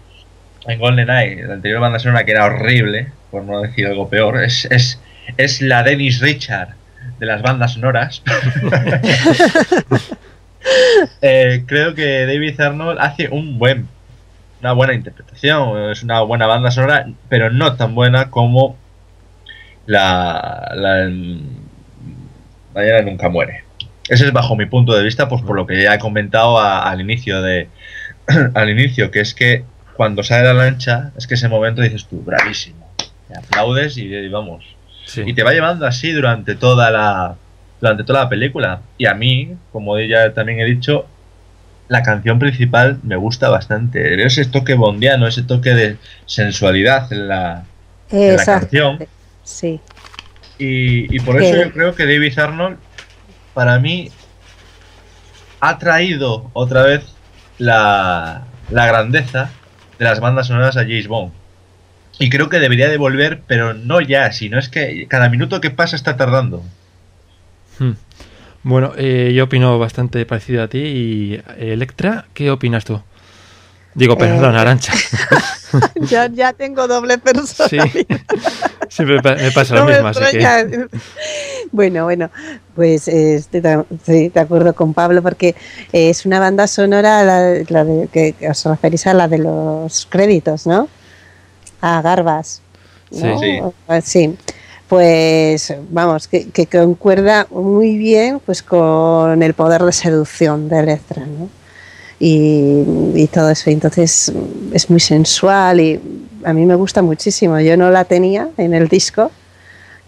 en GoldenEye, la anterior banda sonora que era horrible, por no decir algo peor, es, es, es la Dennis Richard de las bandas sonoras. Eh, creo que David Arnold hace un buen, una buena interpretación, es una buena banda sonora, pero no tan buena como la, la Mañana nunca muere. Ese es bajo mi punto de vista, pues por lo que ya he comentado a- al inicio de al inicio, que es que cuando sale la lancha, es que ese momento dices tú, bravísimo. Te aplaudes y, y vamos. Sí. Y te va llevando así durante toda la durante toda la película. Y a mí, como ya también he dicho, la canción principal me gusta bastante. Veo ese toque bondiano, ese toque de sensualidad en la, en la Exacto. canción. Sí. Y, y por eso yo creo que David Arnold, para mí, ha traído otra vez la, la grandeza de las bandas sonoras a James Bond. Y creo que debería de volver, pero no ya, sino es que cada minuto que pasa está tardando. Hmm. Bueno, eh, yo opino bastante parecido a ti. Y eh, Electra, ¿qué opinas tú? Digo, perdón, Eh, Arancha. Yo ya tengo doble Sí, personalidad. siempre pa- me pasa lo No me mismo, así que... Bueno, bueno, pues eh, estoy de, estoy de acuerdo con Pablo porque eh, es una banda sonora la, la de, que, os referís a la de los créditos, ¿no? A Garbas. ¿no? Sí. Ah, Sí. Pues vamos, que, que concuerda muy bien pues con el poder de seducción de Electra, ¿no? y, y todo eso. Entonces es muy sensual y a mí me gusta muchísimo. Yo no la tenía en el disco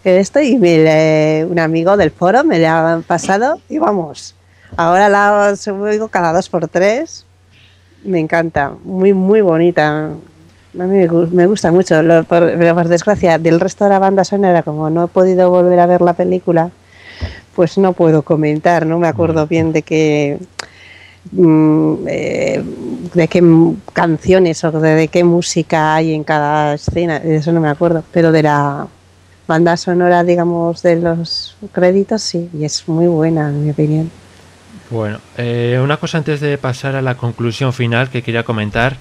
que esto y me le- un amigo del foro me la ha pasado y vamos. Ahora la oigo cada dos por tres. Me encanta, muy muy bonita. A mí me, gu- me gusta mucho, Lo- por, pero por desgracia del resto de la banda sonora, como no he podido volver a ver la película, pues no puedo comentar, no me acuerdo bien de qué mm, eh, de qué canciones o de, de qué música hay en cada escena, de eso no me acuerdo, pero de la banda sonora, digamos, de los créditos sí, y es muy buena en mi opinión. Bueno, eh, una cosa antes de pasar a la conclusión final que quería comentar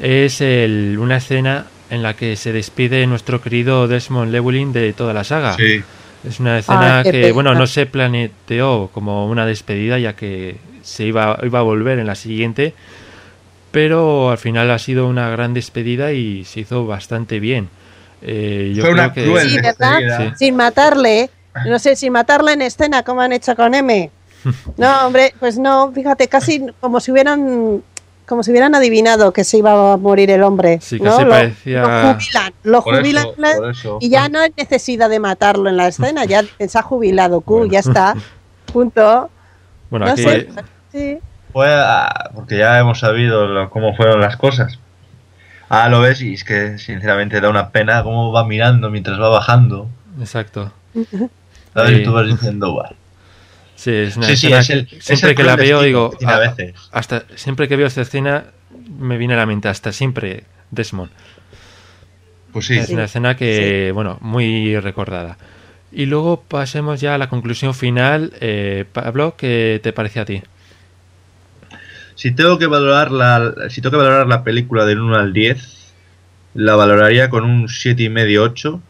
es el- una escena en la que se despide nuestro querido Desmond Llewellyn de toda la saga. Sí. Es una escena Ah, que, pena. bueno, no se planeó como una despedida ya que se iba, iba a volver en la siguiente, pero al final ha sido una gran despedida y se hizo bastante bien. Eh, yo Fue una creo que- cruel Sí, ¿verdad? despedida. Sí. Sin matarle, no sé, sin matarle en escena como han hecho con M. No, hombre, pues no, fíjate, casi como si hubieran como si hubieran adivinado que se iba a morir el hombre. Sí, ¿no? casi Lo- parecía- Lo jubilan, lo Por jubilan eso, la- por eso. y ya no hay necesidad de matarlo en la escena, ya se ha jubilado, Q, Bueno. ya está, punto. Bueno, No aquí sé, sí. Fue a- porque ya hemos sabido lo- cómo fueron las cosas. Ah, lo ves y es que sinceramente da una pena cómo va mirando mientras va bajando. exacto. ¿Sabes? Sí. Tú vas diciendo, "Buah". Sí, es una Sí, es el, siempre que la veo digo, a "Ah, veces. hasta siempre que veo esta escena me viene a la mente hasta siempre Desmond. Pues sí, Es una escena que, bueno, muy recordada. Y luego pasemos ya a la conclusión final. Eh, Pablo, ¿qué te parece a ti? Si tengo que valorar la, si tengo que valorar la película del 1 al 10, la valoraría con un 7,5 8.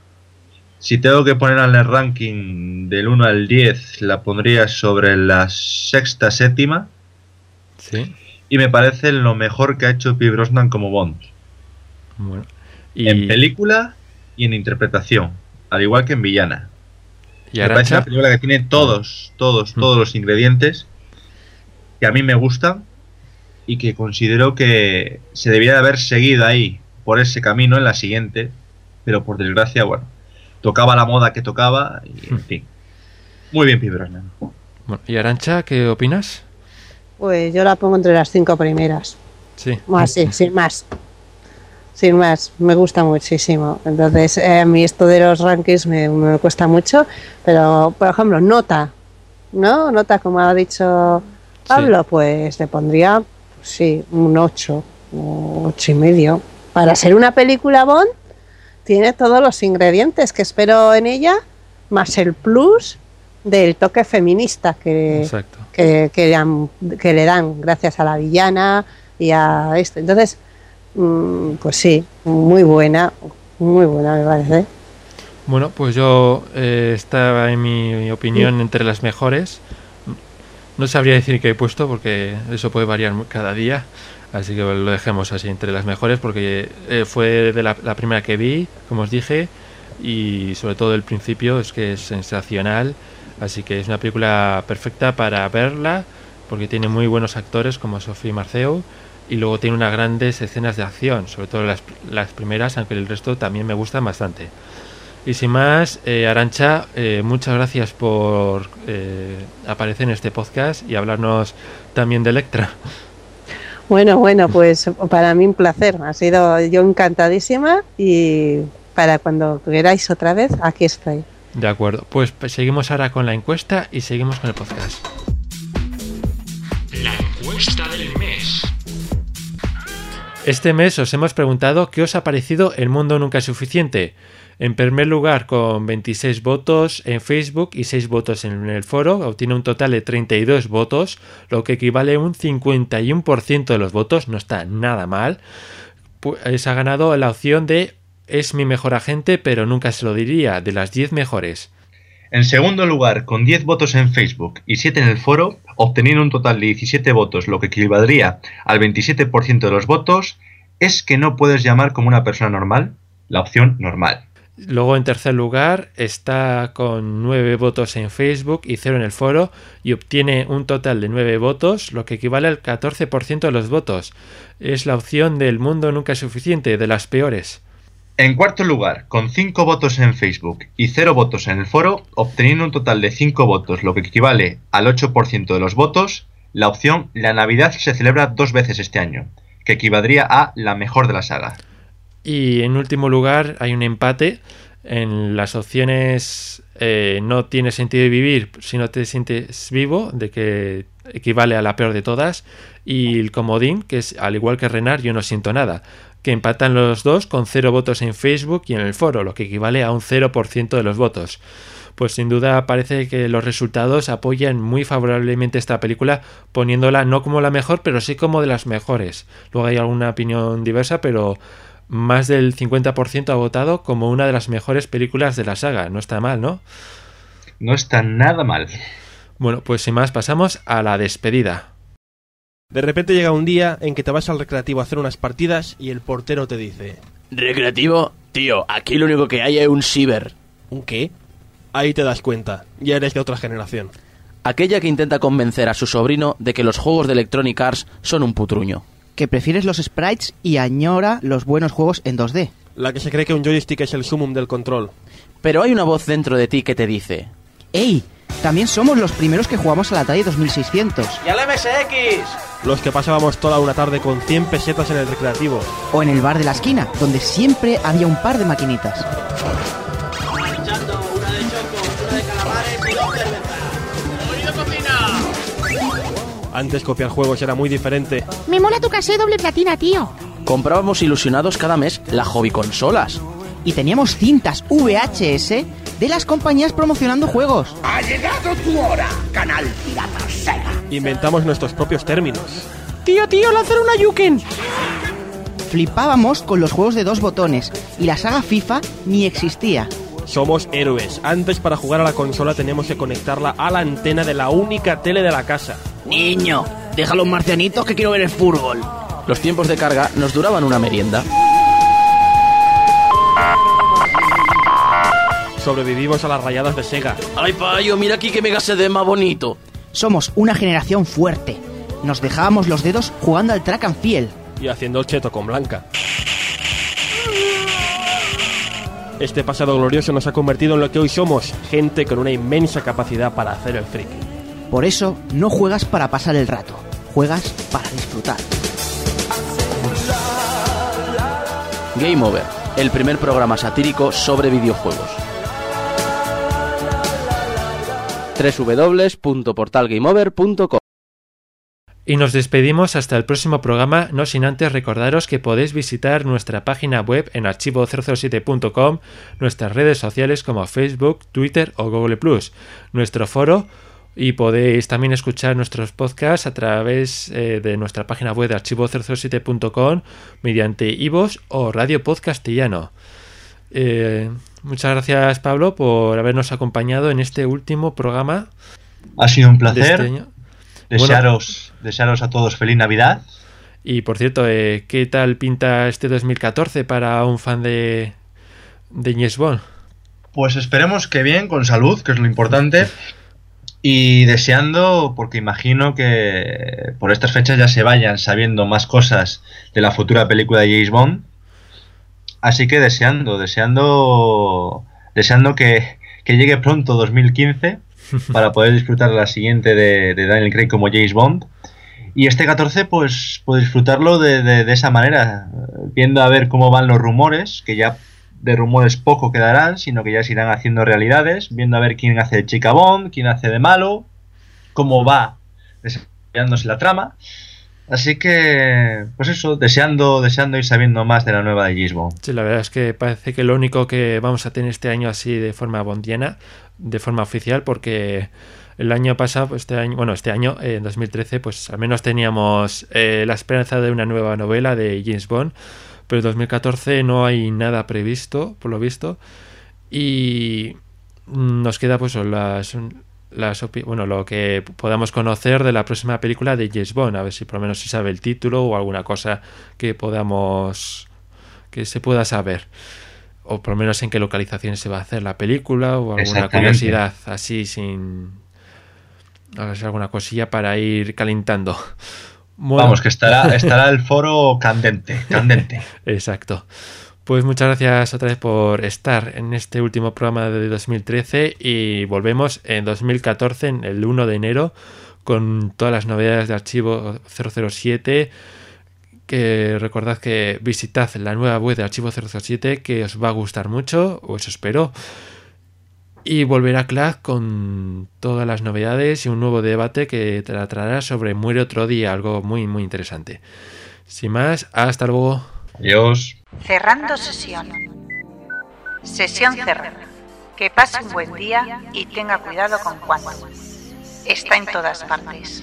Si tengo que poner en el ranking del 1 al 10, la pondría sobre la sexta, séptima. Sí. Y me parece lo mejor que ha hecho Pierce Brosnan como Bond. Bueno. Y, En película y en interpretación. Al igual que en villana. y Me parece una película que tiene todos, todos, Mm. todos los ingredientes que a mí me gustan y que considero que se debía de haber seguido ahí por ese camino en la siguiente, pero por desgracia, bueno, tocaba la moda que tocaba y en Mm. fin. Muy bien, bueno, ¿y Arancha, qué opinas? Pues yo la pongo entre las cinco primeras. Sí. Más, sí, sin más. Sin más, me gusta muchísimo. Entonces, eh, a mí esto de los rankings me, me cuesta mucho, pero, por ejemplo, nota, ¿no? Nota, como ha dicho Pablo, pues le pondría, sí, un 8 o 8 y medio. Para ser una película Bond, tiene todos los ingredientes que espero en ella, más el plus del toque feminista que, Exacto. que, que, le han- que le dan gracias a la villana y a esto. Entonces, mm, pues sí, muy buena, muy buena me parece. Bueno, pues yo eh, estaba en mi opinión entre las mejores. No sabría decir qué he puesto porque eso puede variar cada día. Así que lo dejemos así entre las mejores porque eh, fue de la, la primera que vi, como os dije, y sobre todo el principio es que es sensacional. Así que es una película perfecta para verla porque tiene muy buenos actores como Sophie Marceau y luego tiene unas grandes escenas de acción, sobre todo las, las primeras, aunque el resto también me gustan bastante. Y sin más, eh, Arancha, eh, muchas gracias por eh, aparecer en este podcast y hablarnos también de Electra. Bueno, bueno, pues para mí un placer. Ha sido yo encantadísima y para cuando queráis otra vez, aquí estoy. De acuerdo, pues pues seguimos ahora con la encuesta y seguimos con el podcast. La encuesta del mes. Este mes os hemos preguntado qué os ha parecido El Mundo Nunca es Suficiente. En primer lugar, con 26 votos en Facebook y 6 votos en el foro, obtiene un total de 32 votos, lo que equivale a un 51% de los votos, no está nada mal. Pues ha ganado la opción de es mi mejor agente, pero nunca se lo diría, de las 10 mejores. En segundo lugar, con 10 votos en Facebook y 7 en el foro, obteniendo un total de 17 votos, lo que equivaldría al 27% de los votos, es que no puedes llamar como una persona normal, la opción normal. Luego en tercer lugar está con 9 votos en Facebook y 0 en el foro y obtiene un total de 9 votos, lo que equivale al 14% de los votos. Es la opción del mundo nunca suficiente, de las peores. En cuarto lugar, con 5 votos en Facebook y 0 votos en el foro, obteniendo un total de 5 votos, lo que equivale al 8% de los votos, la opción La Navidad se celebra dos veces este año, que equivaldría a la mejor de la saga. Y en último lugar hay un empate en las opciones eh, no tiene sentido vivir si no te sientes vivo, de que equivale a la peor de todas, y el comodín, que es al igual que Renar, yo no siento nada, que empatan los dos con cero votos en Facebook y en el foro, lo que equivale a un 0% de los votos. Pues sin duda parece que los resultados apoyan muy favorablemente esta película, poniéndola no como la mejor, pero sí como de las mejores. Luego hay alguna opinión diversa, pero más del 50% ha votado como una de las mejores películas de la saga. No está mal, ¿no? No está nada mal. Bueno, pues sin más pasamos a la despedida. De repente llega un día en que te vas al recreativo a hacer unas partidas y el portero te dice... ¿Recreativo? Tío, aquí lo único que hay es un ciber. ¿Un qué? Ahí te das cuenta, ya eres de otra generación. Aquella que intenta convencer a su sobrino de que los juegos de Electronic Arts son un putruño. Que prefieres los sprites y añora los buenos juegos en 2D. La que se cree que un joystick es el sumum del control. Pero hay una voz dentro de ti que te dice... ¡Ey! También somos los primeros que jugamos a la Atari 2600. ¡Y al MSX! Los que pasábamos toda una tarde con 100 pesetas en el recreativo. O en el bar de la esquina, donde siempre había un par de maquinitas. Antes copiar juegos era muy diferente. Me mola tu casé doble platina, tío. Comprábamos ilusionados cada mes la hobby consolas. Y teníamos cintas VHS de las compañías promocionando juegos. Ha llegado tu hora, canal Pirata Sega. Inventamos nuestros propios términos. Tío, tío, lanzar una Yuken. Flipábamos con los juegos de dos botones y la saga FIFA ni existía. Somos héroes. Antes para jugar a la consola teníamos que conectarla a la antena de la única tele de la casa. Niño, deja los marcianitos que quiero ver el fútbol. Los tiempos de carga nos duraban una merienda. Sobrevivimos a las rayadas de Sega. Ay, payo, mira aquí que mega CD más bonito. Somos una generación fuerte. Nos dejábamos los dedos jugando al track and field. Y haciendo el cheto con Blanca. Este pasado glorioso nos ha convertido en lo que hoy somos, gente con una inmensa capacidad para hacer el friki. Por eso, no juegas para pasar el rato, juegas para disfrutar. Game Over, el primer programa satírico sobre videojuegos. www.portalgameover.com Y nos despedimos hasta el próximo programa, no sin antes recordaros que podéis visitar nuestra página web en archivo007.com, nuestras redes sociales como Facebook, Twitter o Google ⁇ nuestro foro y podéis también escuchar nuestros podcasts a través eh, de nuestra página web de archivo007.com mediante iVoox o Radio Podcastillano. Eh, muchas gracias Pablo por habernos acompañado en este último programa. Ha sido un placer. Este desearos, bueno, desearos a todos feliz Navidad. Y por cierto, eh, ¿qué tal pinta este 2014 para un fan de, de James Bond? Pues esperemos que bien, con salud, que es lo importante. Y deseando, porque imagino que por estas fechas ya se vayan sabiendo más cosas de la futura película de James Bond. Así que deseando, deseando, deseando que, que llegue pronto 2015 para poder disfrutar la siguiente de, Daniel Craig como James Bond. Y este 14, pues, pues disfrutarlo de, de, de, esa manera, viendo a ver cómo van los rumores, que ya de rumores poco quedarán, sino que ya se irán haciendo realidades, viendo a ver quién hace de chica Bond, quién hace de malo, cómo va desarrollándose la trama. Así que, pues eso, deseando, deseando ir sabiendo más de la nueva de Gisbon. Sí, la verdad es que parece que lo único que vamos a tener este año así de forma bondiana, de forma oficial, porque el año pasado, este año, bueno, este año, en 2013, pues al menos teníamos eh, la esperanza de una nueva novela de James Bond, pero en 2014 no hay nada previsto, por lo visto, y nos queda pues las bueno, lo que podamos conocer de la próxima película de James Bond, a ver si por lo menos se sabe el título o alguna cosa que podamos que se pueda saber o por lo menos en qué localización se va a hacer la película o alguna curiosidad así sin alguna cosilla para ir calentando. Vamos, que estará, estará el foro candente, candente. Exacto. Pues muchas gracias otra vez por estar en este último programa de 2013 y volvemos en 2014, en el 1 de enero, con todas las novedades de archivo 007. Que recordad que visitad la nueva web de archivo 007 que os va a gustar mucho, o eso espero. Y volverá Clark con todas las novedades y un nuevo debate que tratará sobre Muere otro día, algo muy muy interesante. Sin más, hasta luego. Adiós. Cerrando sesión. Sesión cerrada. Que pase un buen día y tenga cuidado con Juan. Está en todas partes.